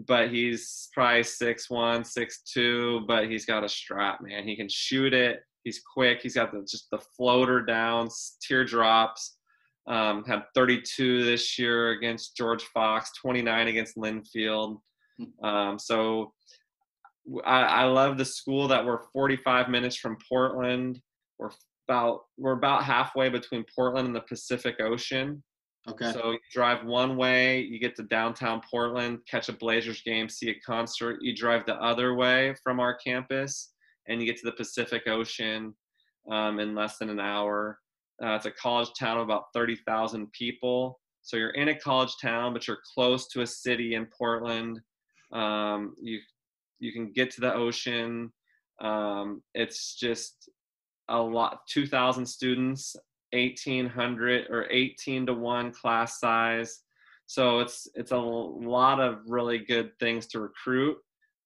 but he's probably six one, six two. But he's got a strap, man. He can shoot it. He's quick. He's got the, just the floater downs, teardrops. Um, had 32 this year against George Fox, 29 against Linfield. Um, so I, I love the school that we're 45 minutes from Portland. We're about we're about halfway between Portland and the Pacific Ocean. Okay. So you drive one way, you get to downtown Portland, catch a Blazers game, see a concert. You drive the other way from our campus, and you get to the Pacific Ocean um, in less than an hour. Uh, it's a college town of about 30,000 people. So you're in a college town, but you're close to a city in Portland. Um, you you can get to the ocean. Um, it's just a lot. 2,000 students, 1,800 or 18 to one class size. So it's it's a lot of really good things to recruit.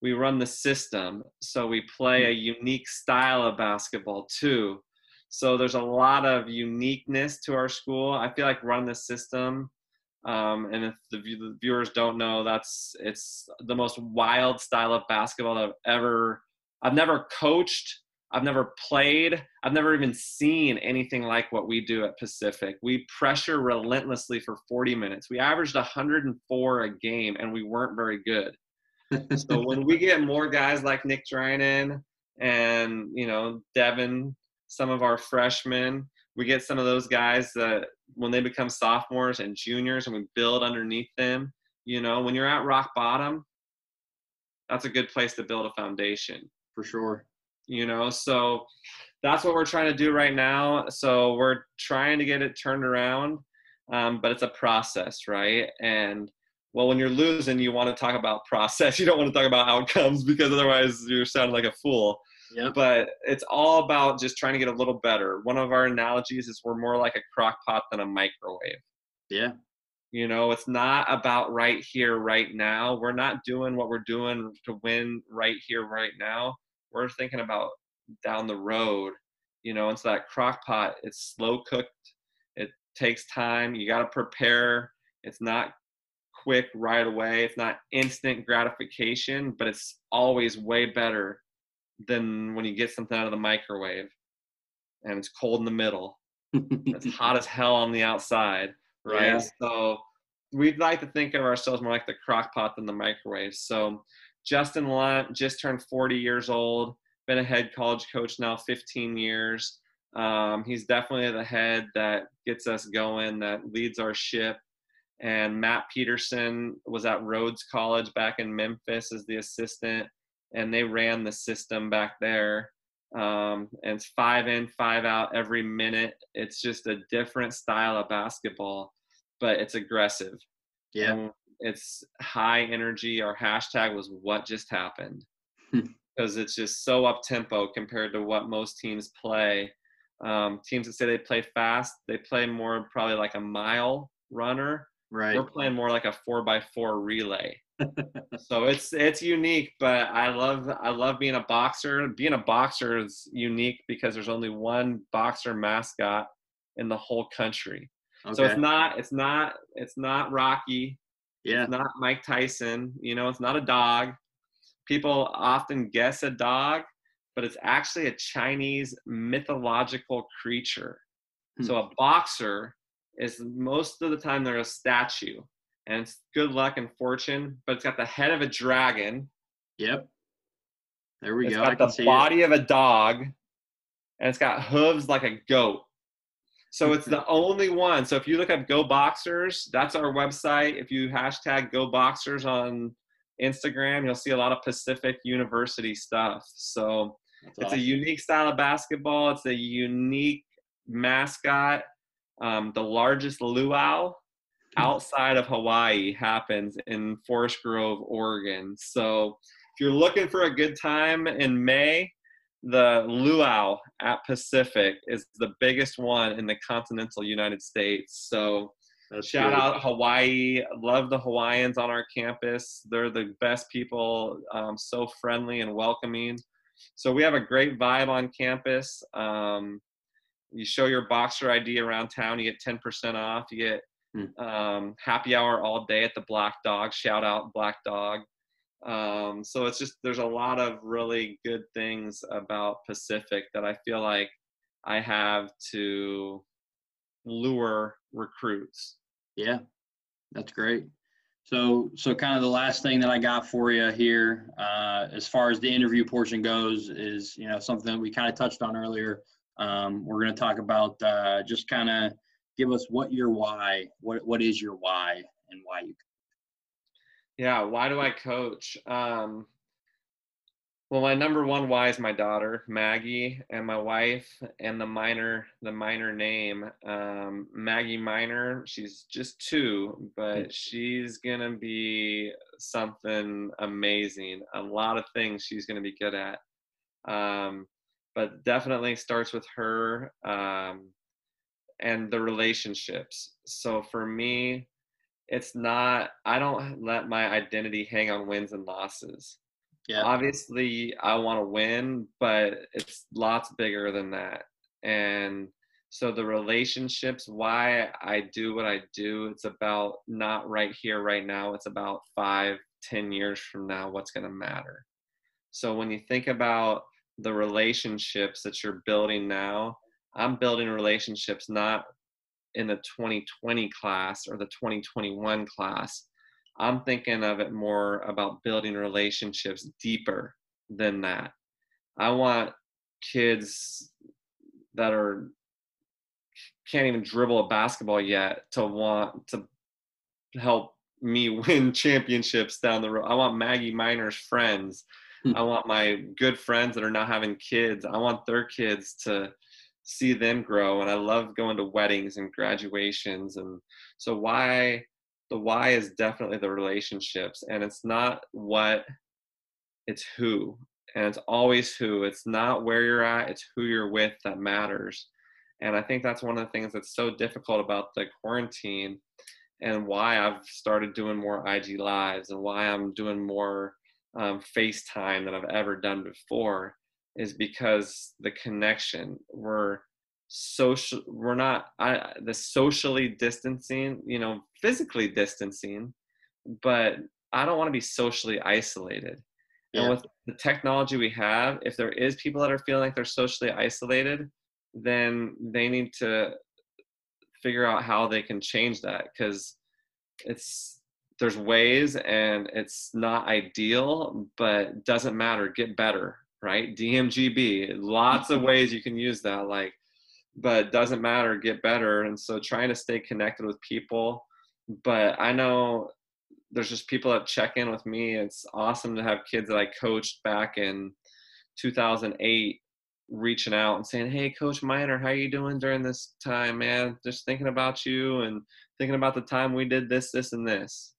We run the system, so we play a unique style of basketball too. So there's a lot of uniqueness to our school. I feel like running the system, um, and if the, view- the viewers don't know, that's it's the most wild style of basketball that I've ever. I've never coached. I've never played. I've never even seen anything like what we do at Pacific. We pressure relentlessly for 40 minutes. We averaged 104 a game, and we weren't very good. So when we get more guys like Nick Drynan and you know Devin, some of our freshmen, we get some of those guys that when they become sophomores and juniors, and we build underneath them. You know, when you're at rock bottom, that's a good place to build a foundation For sure. You know so that's what we're trying to do right now. So we're trying to get it turned around, um, but it's a process, right? And well, when you're losing, you want to talk about process. You don't want to talk about outcomes because otherwise you're sounding like a fool. Yep. But it's all about just trying to get a little better. One of our analogies is we're more like a crock pot than a microwave. Yeah. You know, it's not about right here, right now. We're not doing what we're doing to win right here, right now. We're thinking about down the road. You know, it's that crock pot. It's slow cooked. It takes time. You got to prepare. It's not quick right away. It's not instant gratification, but it's always way better than when you get something out of the microwave and it's cold in the middle. It's hot as hell on the outside, right? Yeah. So we'd like to think of ourselves more like the crock pot than the microwave. So Justin Lunt just turned 40 years old, been a head college coach now 15 years. Um, he's definitely the head that gets us going, that leads our ship. And Matt Peterson was at Rhodes College back in Memphis as the assistant, and they ran the system back there. Um, and it's five in, five out every minute. It's just a different style of basketball, but it's aggressive. yeah. And it's high energy. Our hashtag was what just happened Hmm. because it's just so up tempo compared to what most teams play. Um, teams that say they play fast, they play more probably like a mile runner. Right. We're playing more like a four by four relay. so it's it's unique, but I love I love being a boxer. Being a boxer is unique because there's only one boxer mascot in the whole country. Okay. So it's not it's not it's not Rocky. Yeah. It's not Mike Tyson. You know, it's not a dog. People often guess a dog, but it's actually a Chinese mythological creature. Hmm. So a boxer is most of the time they're a statue, and it's good luck and fortune, but it's got the head of a dragon. Yep. There we It's go. I got the see it. body of a dog, and it's got hooves like a goat. So it's the only one. So if you look up Go Boxers, that's our website. If you hashtag Go Boxers on Instagram, you'll see a lot of Pacific University stuff. So That's it's awesome. a unique style of basketball. It's a unique mascot. Um, the largest luau outside of Hawaii happens in Forest Grove, Oregon. So if you're looking for a good time in May, the luau at Pacific is the biggest one in the continental United States. So That's shout good. out Hawaii. Love the Hawaiians on our campus. They're the best people, um, so friendly and welcoming. So we have a great vibe on campus. Um, you show your boxer ID around town, you get 10% off. You get Hmm. um, happy hour all day at the Black Dog. Shout out Black Dog. Um, so it's just there's a lot of really good things about Pacific that I feel like I have to lure recruits. Yeah, that's great. So, so kind of the last thing that I got for you here, uh, as far as the interview portion goes, is you know something that we kind of touched on earlier. Um, we're going to talk about uh, just kind of give us what your why, what what is your why, and why you. Yeah, why do I coach? Um, well, my number one why is my daughter Maggie and my wife and the Miner the Miner name um, Maggie Miner. She's just two, but she's gonna be something amazing. A lot of things she's gonna be good at, um, but definitely starts with her um, and the relationships. So for me, it's not i don't let my identity hang on wins and losses. Yeah. obviously i want to win but it's lots bigger than that. And so the relationships why i do what i do it's about not right here right now. It's about five ten years from now what's going to matter. So when you think about the relationships that you're building now i'm building relationships not in the 2020 class or the 2021 class. I'm thinking of it more about building relationships deeper than that. I want kids that are can't even dribble a basketball yet to want to help me win championships down the road. I want Maggie Miner's friends. Hmm. I want my good friends that are now having kids. I want their kids to see them grow. And I love going to weddings and graduations. And so why the why is definitely the relationships. And it's not what, it's who. And it's always who. It's not where you're at, it's who you're with that matters. And I think that's one of the things that's so difficult about the quarantine and why I've started doing more IG lives and why I'm doing more um, FaceTime than I've ever done before is because the connection we're social we're not I, the socially distancing you know physically distancing but I don't want to be socially isolated yeah. and with the technology we have if there is people that are feeling like they're socially isolated then they need to figure out how they can change that because it's there's ways and it's not ideal but doesn't matter get better right dmgb lots of ways you can use that like but doesn't matter get better and so trying to stay connected with people but i know there's just people that check in with me it's awesome to have kids that i coached back in 2008 reaching out and saying, "Hey, Coach Miner, how you doing during this time, man? Just thinking about you and thinking about the time we did this, this, and this."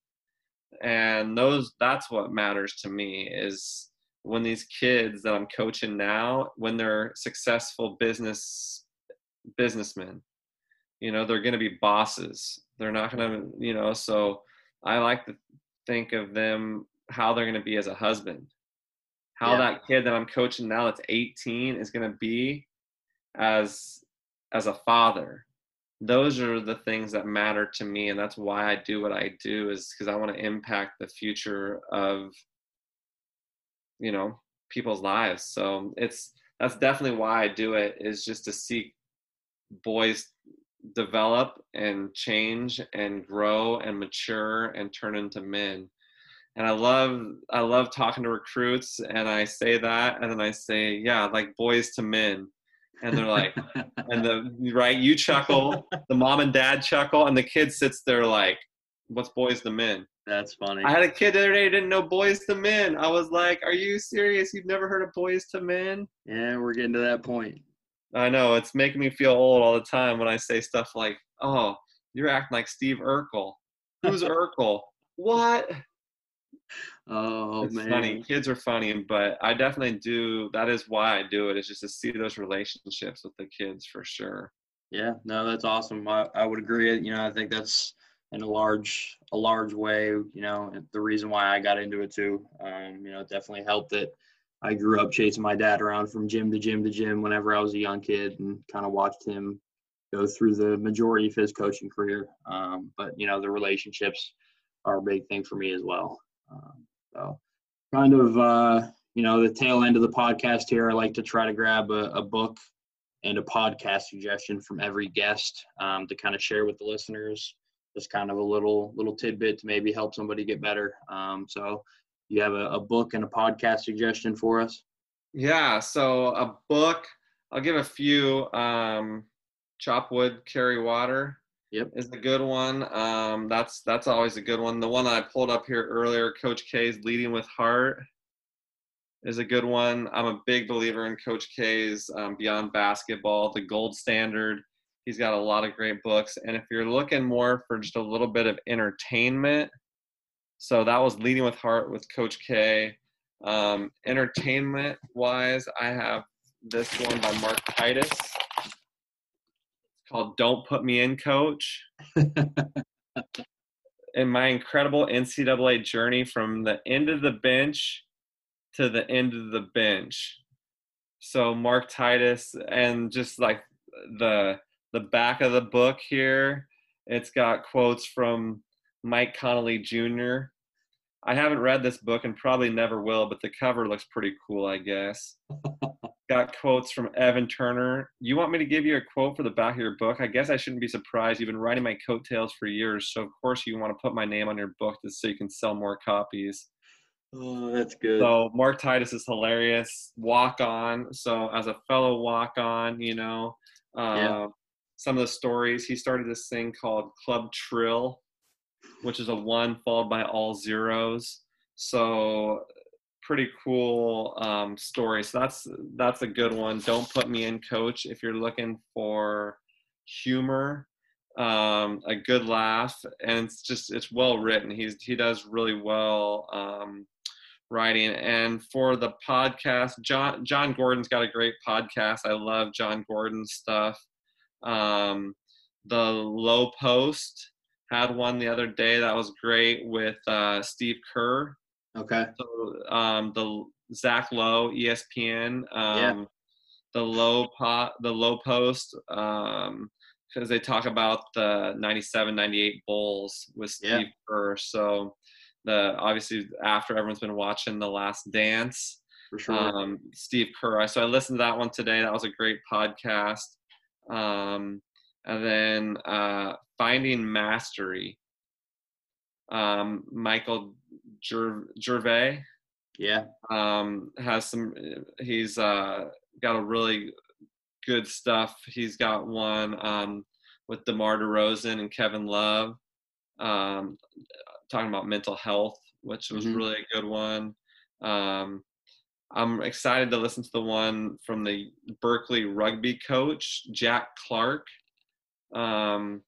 And those that's what matters to me is when these kids that I'm coaching now, when they're successful business businessmen, you know, they're going to be bosses. They're not going to, you know, so I like to think of them how they're going to be as a husband how yeah. that kid that I'm coaching now that's 18 is going to be as as a father. Those are the things that matter to me and that's why I do what I do is cuz I want to impact the future of you know, people's lives. So it's that's definitely why I do it is just to see boys develop and change and grow and mature and turn into men and I love I love talking to recruits and I say that and then I say yeah like boys to men and they're like and the right you chuckle the mom and dad chuckle and the kid sits there like what's boys to men that's funny I had a kid the other day who didn't know boys to men I was like are you serious you've never heard of boys to men yeah we're getting to that point I know it's making me feel old all the time when I say stuff like oh you're acting like Steve Urkel who's Urkel what Oh it's man, funny. Kids are funny, but I definitely do. That is why I do it. Is just to see those relationships with the kids for sure. Yeah, no, that's awesome. I, I would agree. You know, I think that's in a large a large way. You know, the reason why I got into it too. Um, you know, it definitely helped that I grew up chasing my dad around from gym to gym to gym whenever I was a young kid, and kind of watched him go through the majority of his coaching career. Um, but you know, the relationships are a big thing for me as well. Um, so, kind of, uh, you know, the tail end of the podcast here, I like to try to grab a, a book and a podcast suggestion from every guest um, to kind of share with the listeners. Just kind of a little little tidbit to maybe help somebody get better. Um, so, you have a, a book and a podcast suggestion for us? Yeah. So a book. I'll give a few. Um, Chop wood, carry water Yep. Is a good one. Um, that's that's always a good one. The one I pulled up here earlier, Coach K's Leading with Heart, is a good one. I'm a big believer in Coach K's um, Beyond Basketball, the gold standard. He's got a lot of great books. And if you're looking more for just a little bit of entertainment, so that was Leading with Heart with Coach K. Um, entertainment wise, I have this one by Mark Titus It's called Don't Put Me In Coach. in my incredible NCAA journey from the end of the bench to the end of the bench. So Mark Titus and just like the the back of the book here, it's got quotes from Mike Conley Jr. I haven't read this book and probably never will, but the cover looks pretty cool, I guess. got quotes from Evan Turner. You want me to give you a quote for the back of your book? I guess I shouldn't be surprised. You've been writing my coattails for years, so of course you want to put my name on your book just so you can sell more copies. Oh, that's good. So Mark Titus is hilarious. Walk on. So as a fellow walk on, you know, uh, yeah. Some of the stories. He started this thing called Club Trill, which is a one followed by all zeros. So pretty cool um, story. So that's that's a good one. Don't put me in, coach. If you're looking for humor, um, a good laugh, and it's just it's well written. He's he does really well um, writing. And for the podcast, John Jon Gordon's got a great podcast. I love Jon Gordon's stuff. Um, the Low Post had one the other day that was great with uh, Steve Kerr. Okay. So um, the Zach Lowe, ESPN. Um, Yeah. The low pot, the low post, um, because they talk about the 97, 98 Bulls with Steve Yeah. Kerr. So the obviously after everyone's been watching The Last Dance, For sure. um, Steve Kerr. So I listened to that one today. That was a great podcast. Um, and then uh, Finding Mastery. Um, Michael Ger- Gervais yeah. um, has some. He's uh, got a really good stuff. He's got one um, with DeMar DeRozan and Kevin Love, um, talking about mental health, which was Mhm. really a good one. Um, I'm excited to listen to the one from the Berkeley rugby coach Jack Clark. Um,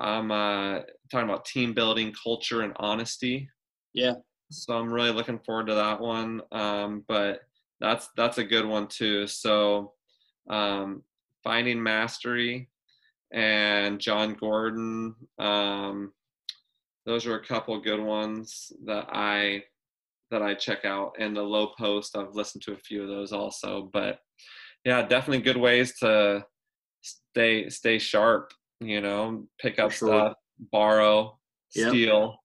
I'm uh, talking about team building, culture, and honesty Yeah. so I'm really looking forward to that one. Um, but that's that's a good one too. So um, finding mastery and Jon Gordon. Um, those are a couple good ones that I that I check out. And the low post, I've listened to a few of those also. But yeah, definitely good ways to stay stay sharp. You know, pick up sure. stuff, borrow, Yep. steal.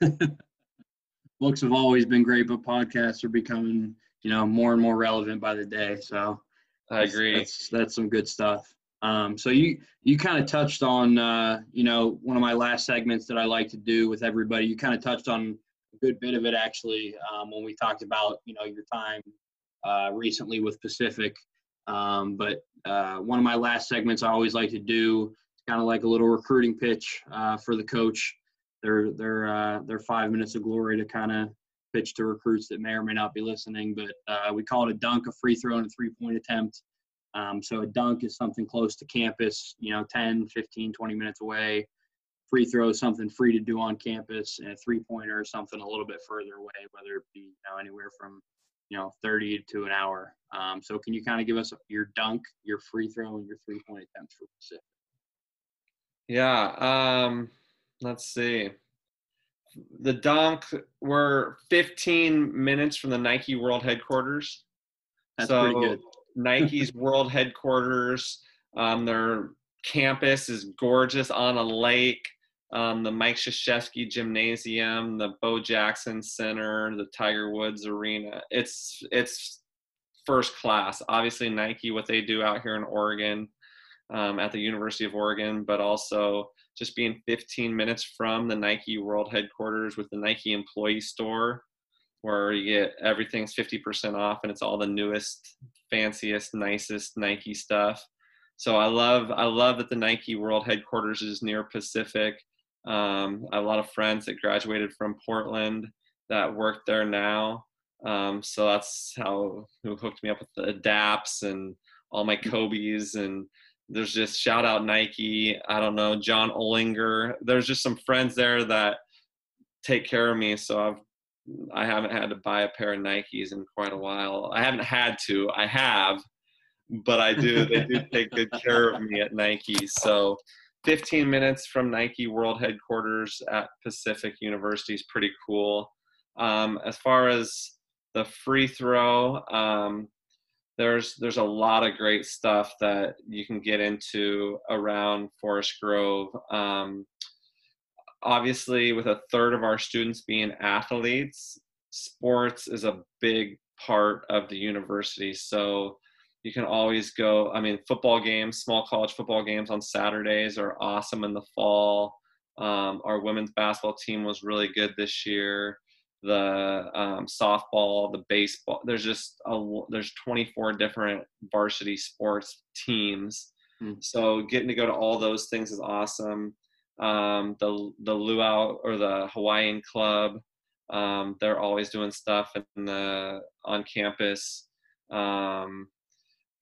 Books have always been great, but podcasts are becoming, you know, more and more relevant by the day. So I agree. That's that's some good stuff. Um, so you you kind of touched on uh, you know one of my last segments that I like to do with everybody. You kind of touched on good bit of it actually um, when we talked about you know your time uh, recently with Pacific. Um, but uh, one of my last segments I always like to do is kind of like a little recruiting pitch uh, for the coach. They're they're uh, they're five minutes of glory to kind of pitch to recruits that may or may not be listening. But uh, we call it a dunk, a free throw, and a three point attempt. Um, so a dunk is something close to campus, you know, 10, 15, 20 minutes away. Free throw something free to do on campus, and a three pointer is something a little bit further away, whether it be you know anywhere from you know 30 to an hour. Um, so can you kind of give us your dunk, your free throw, and your three point attempts for Pacific? Yeah. Um, let's see. The dunk, we're 15 minutes from the Nike World Headquarters. That's so pretty good. Nike's World Headquarters, um, their campus is gorgeous on a lake. Um, the Mike Krzyzewski Gymnasium, the Bo Jackson Center, the Tiger Woods Arena. It's it's first class. Obviously, Nike, what they do out here in Oregon, um, at the University of Oregon, but also just being 15 minutes from the Nike World Headquarters with the Nike Employee Store, where you get everything's 50% off and it's all the newest, fanciest, nicest Nike stuff. So I love I love that the Nike World Headquarters is near Pacific. Um, I have a lot of friends that graduated from Portland that work there now. Um, so that's how who hooked me up with the Adapts and all my Kobe's and there's just shout out Nike. I don't know John Olinger. There's just some friends there that take care of me. So I've I haven't had to buy a pair of Nikes in quite a while. I haven't had to. I have, but I do. They do take good care of me at Nike. So 15 minutes from Nike World Headquarters at Pacific University is pretty cool. Um, as far as the free throw, um, there's there's a lot of great stuff that you can get into around Forest Grove. Um, obviously, with a third of our students being athletes, sports is a big part of the university. So you can always go. I mean, football games, small college football games on Saturdays are awesome in the fall. Um, our women's basketball team was really good this year. The um, softball, the baseball. There's just a, there's 24 different varsity sports teams. Hmm. So getting to go to all those things is awesome. Um, the the luau or the Hawaiian club Um, they're always doing stuff in the on campus. Um,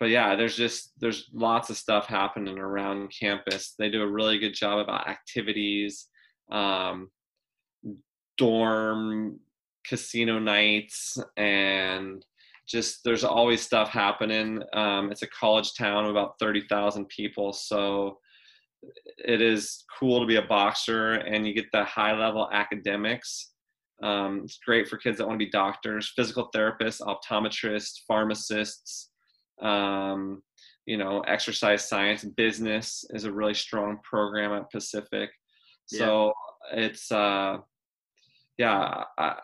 but yeah, there's just there's lots of stuff happening around campus. They do a really good job about activities, um, dorm, casino nights, and just there's always stuff happening. Um, it's a college town of about thirty thousand people, so it is cool to be a boxer, and you get the high level academics. Um, it's great for kids that want to be doctors, physical therapists, optometrists, pharmacists um, you know, exercise science, business is a really strong program at Pacific. So yeah. it's, uh, yeah, I,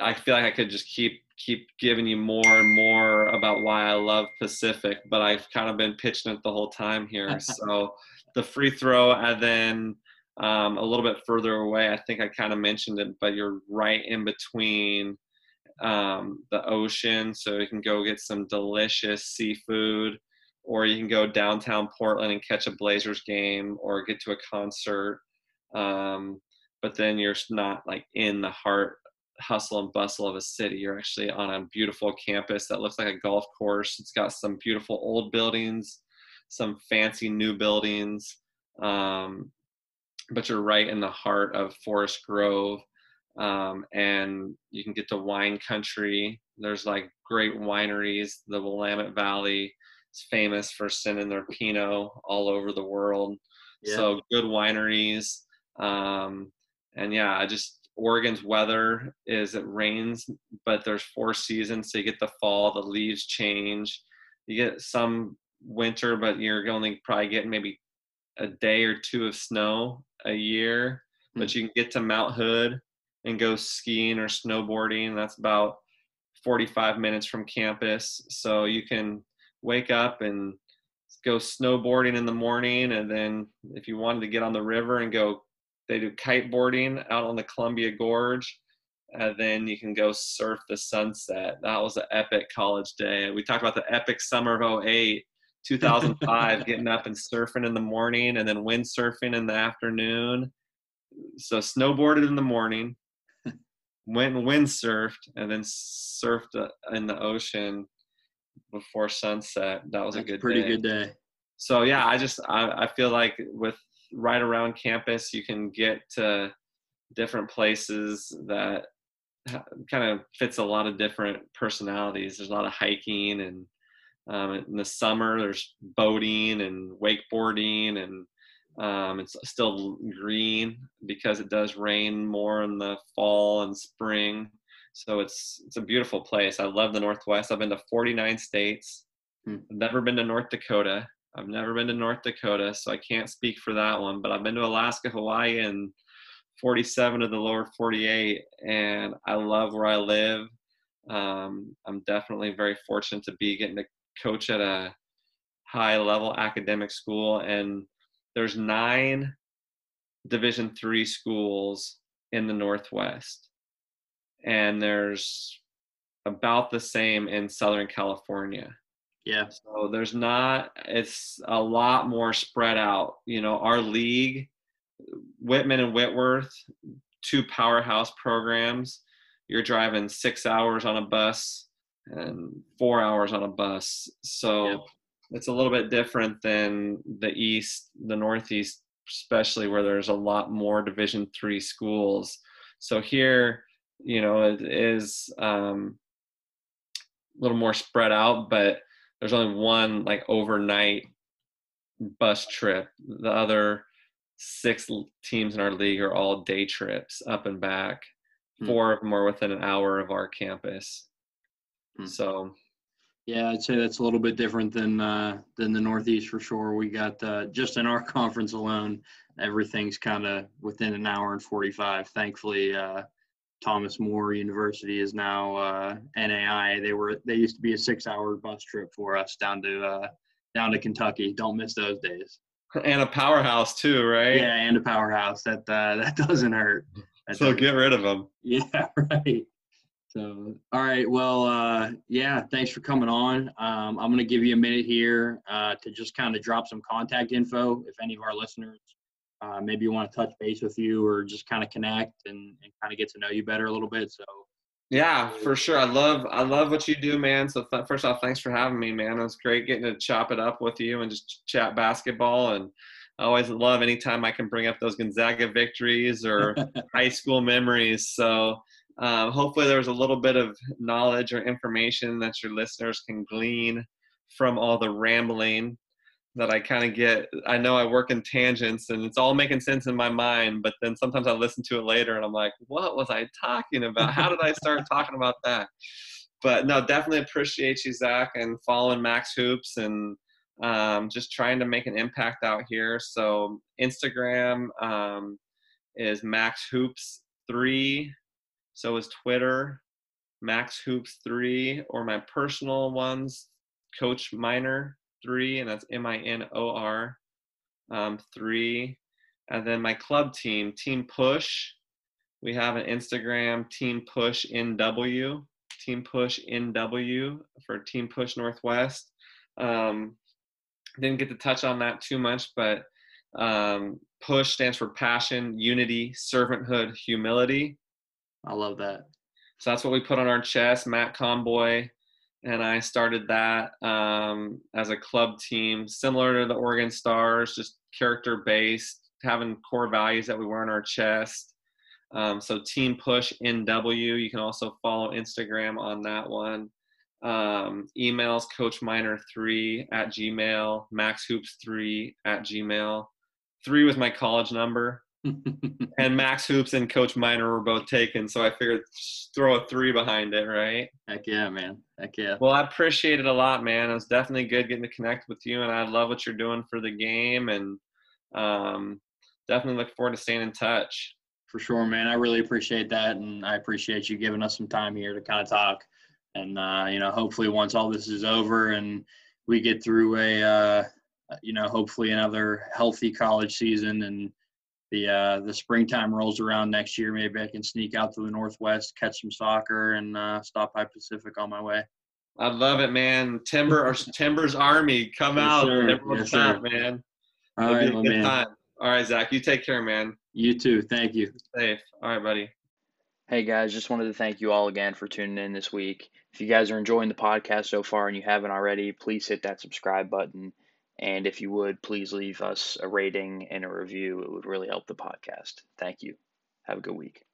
I feel like I could just keep keep giving you more and more about why I love Pacific, but I've kind of been pitching it the whole time here. so the free throw, and then um, a little bit further away, I think I kind of mentioned it, but you're right in between um, the ocean, so you can go get some delicious seafood, or you can go downtown Portland and catch a Blazers game, or get to a concert. Um, but then you're not like in the heart hustle and bustle of a city. You're actually on a beautiful campus that looks like a golf course. It's got some beautiful old buildings, some fancy new buildings, um, but you're right in the heart of Forest Grove um, and you can get to wine country. There's like great wineries. The Willamette Valley is famous for sending their Pinot all over the world. Yeah. So good wineries. Um, and yeah, I just Oregon's weather is it rains, but there's four seasons. So you get the fall, the leaves change. You get some winter, but you're only probably getting maybe a day or two of snow a year. Mm-hmm. But hmm. you can get to Mount Hood and go skiing or snowboarding. That's about 45 minutes from campus. So you can wake up and go snowboarding in the morning. And then if you wanted to get on the river and go, they do kiteboarding out on the Columbia Gorge. And then you can go surf the sunset. That was an epic college day. We talked about the epic summer of 08, 2005, getting up and surfing in the morning and then windsurfing in the afternoon. So snowboarded in the morning, went and windsurfed and then surfed uh, in the ocean before sunset. That was That's a good pretty day. good day. So yeah, I just I, I feel like with right around campus you can get to different places that kind of fits a lot of different personalities. There's a lot of hiking and um, in the summer there's boating and wakeboarding and um, it's still green because it does rain more in the fall and spring. So it's it's a beautiful place. I love the Northwest. I've been to 49 states. Hmm. I've never been to North Dakota. I've never been to North Dakota, so I can't speak for that one. But I've been to Alaska, Hawaii, and 47 of the lower 48, and I love where I live. Um, I'm definitely very fortunate to be getting to coach at a high level academic school and there's nine division three schools in the northwest and there's about the same in southern california. Yeah. So there's not it's a lot more spread out you know our league whitman and whitworth two powerhouse programs. You're driving six hours on a bus and four hours on a bus. So yep it's a little bit different than the east the northeast especially where there's a lot more division three schools so here you know it is um, a little more spread out but there's only one like overnight bus trip the other six teams in our league are all day trips up and back hmm. four of them are within an hour of our campus hmm. so yeah, I'd say that's a little bit different than uh, than the Northeast for sure. We got uh, just in our conference alone, everything's kind of within an hour and 45. Thankfully, uh, Thomas More University is now uh, NAI. They were they used to be a six-hour bus trip for us down to uh, down to Kentucky. Don't miss those days. And a powerhouse too, right? Yeah, and a powerhouse. That uh, that doesn't hurt. That so doesn't get rid of them. Yeah, right. So, all right. Well, uh, yeah, thanks for coming on. Um, I'm going to give you a minute here uh, to just kind of drop some contact info if any of our listeners uh, maybe want to touch base with you or just kind of connect and, and kind of get to know you better a little bit. So yeah, for sure. I love I love what you do, man. So th- first off, thanks for having me, man. It was great getting to chop it up with you and just chat basketball. And I always love anytime I can bring up those Gonzaga victories or high school memories. So um, hopefully there was a little bit of knowledge or information that your listeners can glean from all the rambling that I kind of get. I know I work in tangents and it's all making sense in my mind, but then sometimes I listen to it later and I'm like, what was I talking about? How did I start talking about that? But no, definitely appreciate you, Zach, and following Max Hoops and um, just trying to make an impact out here. So Instagram um, is Max Hoops three. So is Twitter, Max Hoops three, or my personal ones, Coach Minor three, and that's M I N O R um, three. And then my club team, Team Push. We have an Instagram, Team Push NW, Team Push NW for Team Push Northwest. Um, didn't get to touch on that too much, but um, push stands for passion, unity, servanthood, humility. I love that. So that's what we put on our chest. Matt Comboy and I started that um, as a club team, similar to the Oregon Stars, just character based, having core values that we wear on our chest. Um, so Team Push NW. You can also follow Instagram on that one. Um, emails Coach Minor three at Gmail, Max Hoops three at Gmail. Three was my college number and Max Hoops and Coach Minor were both taken, so I figured throw a three behind it, right? Heck yeah, man. Heck yeah. Well, I appreciate it a lot, man. It was definitely good getting to connect with you, and I love what you're doing for the game, and um, definitely look forward to staying in touch. For sure, man. I really appreciate that, and I appreciate you giving us some time here to kind of talk. And uh, you know, hopefully, once all this is over and we get through a, uh, you know, hopefully another healthy college season and the uh, the springtime rolls around next year, maybe I can sneak out to the Northwest, catch some soccer, and uh, stop by Pacific on my way. I love it, man. Timber or Timbers Army, come yes, out, sir. yes, top, man. All right, good man. Time. All right, Zach, you take care, man. You too. Thank you. Safe. All right, buddy. Hey guys, just wanted to thank you all again for tuning in this week. If you guys are enjoying the podcast so far and you haven't already, please hit that subscribe button and if you would, please leave us a rating and a review. It would really help the podcast. Thank you. Have a good week.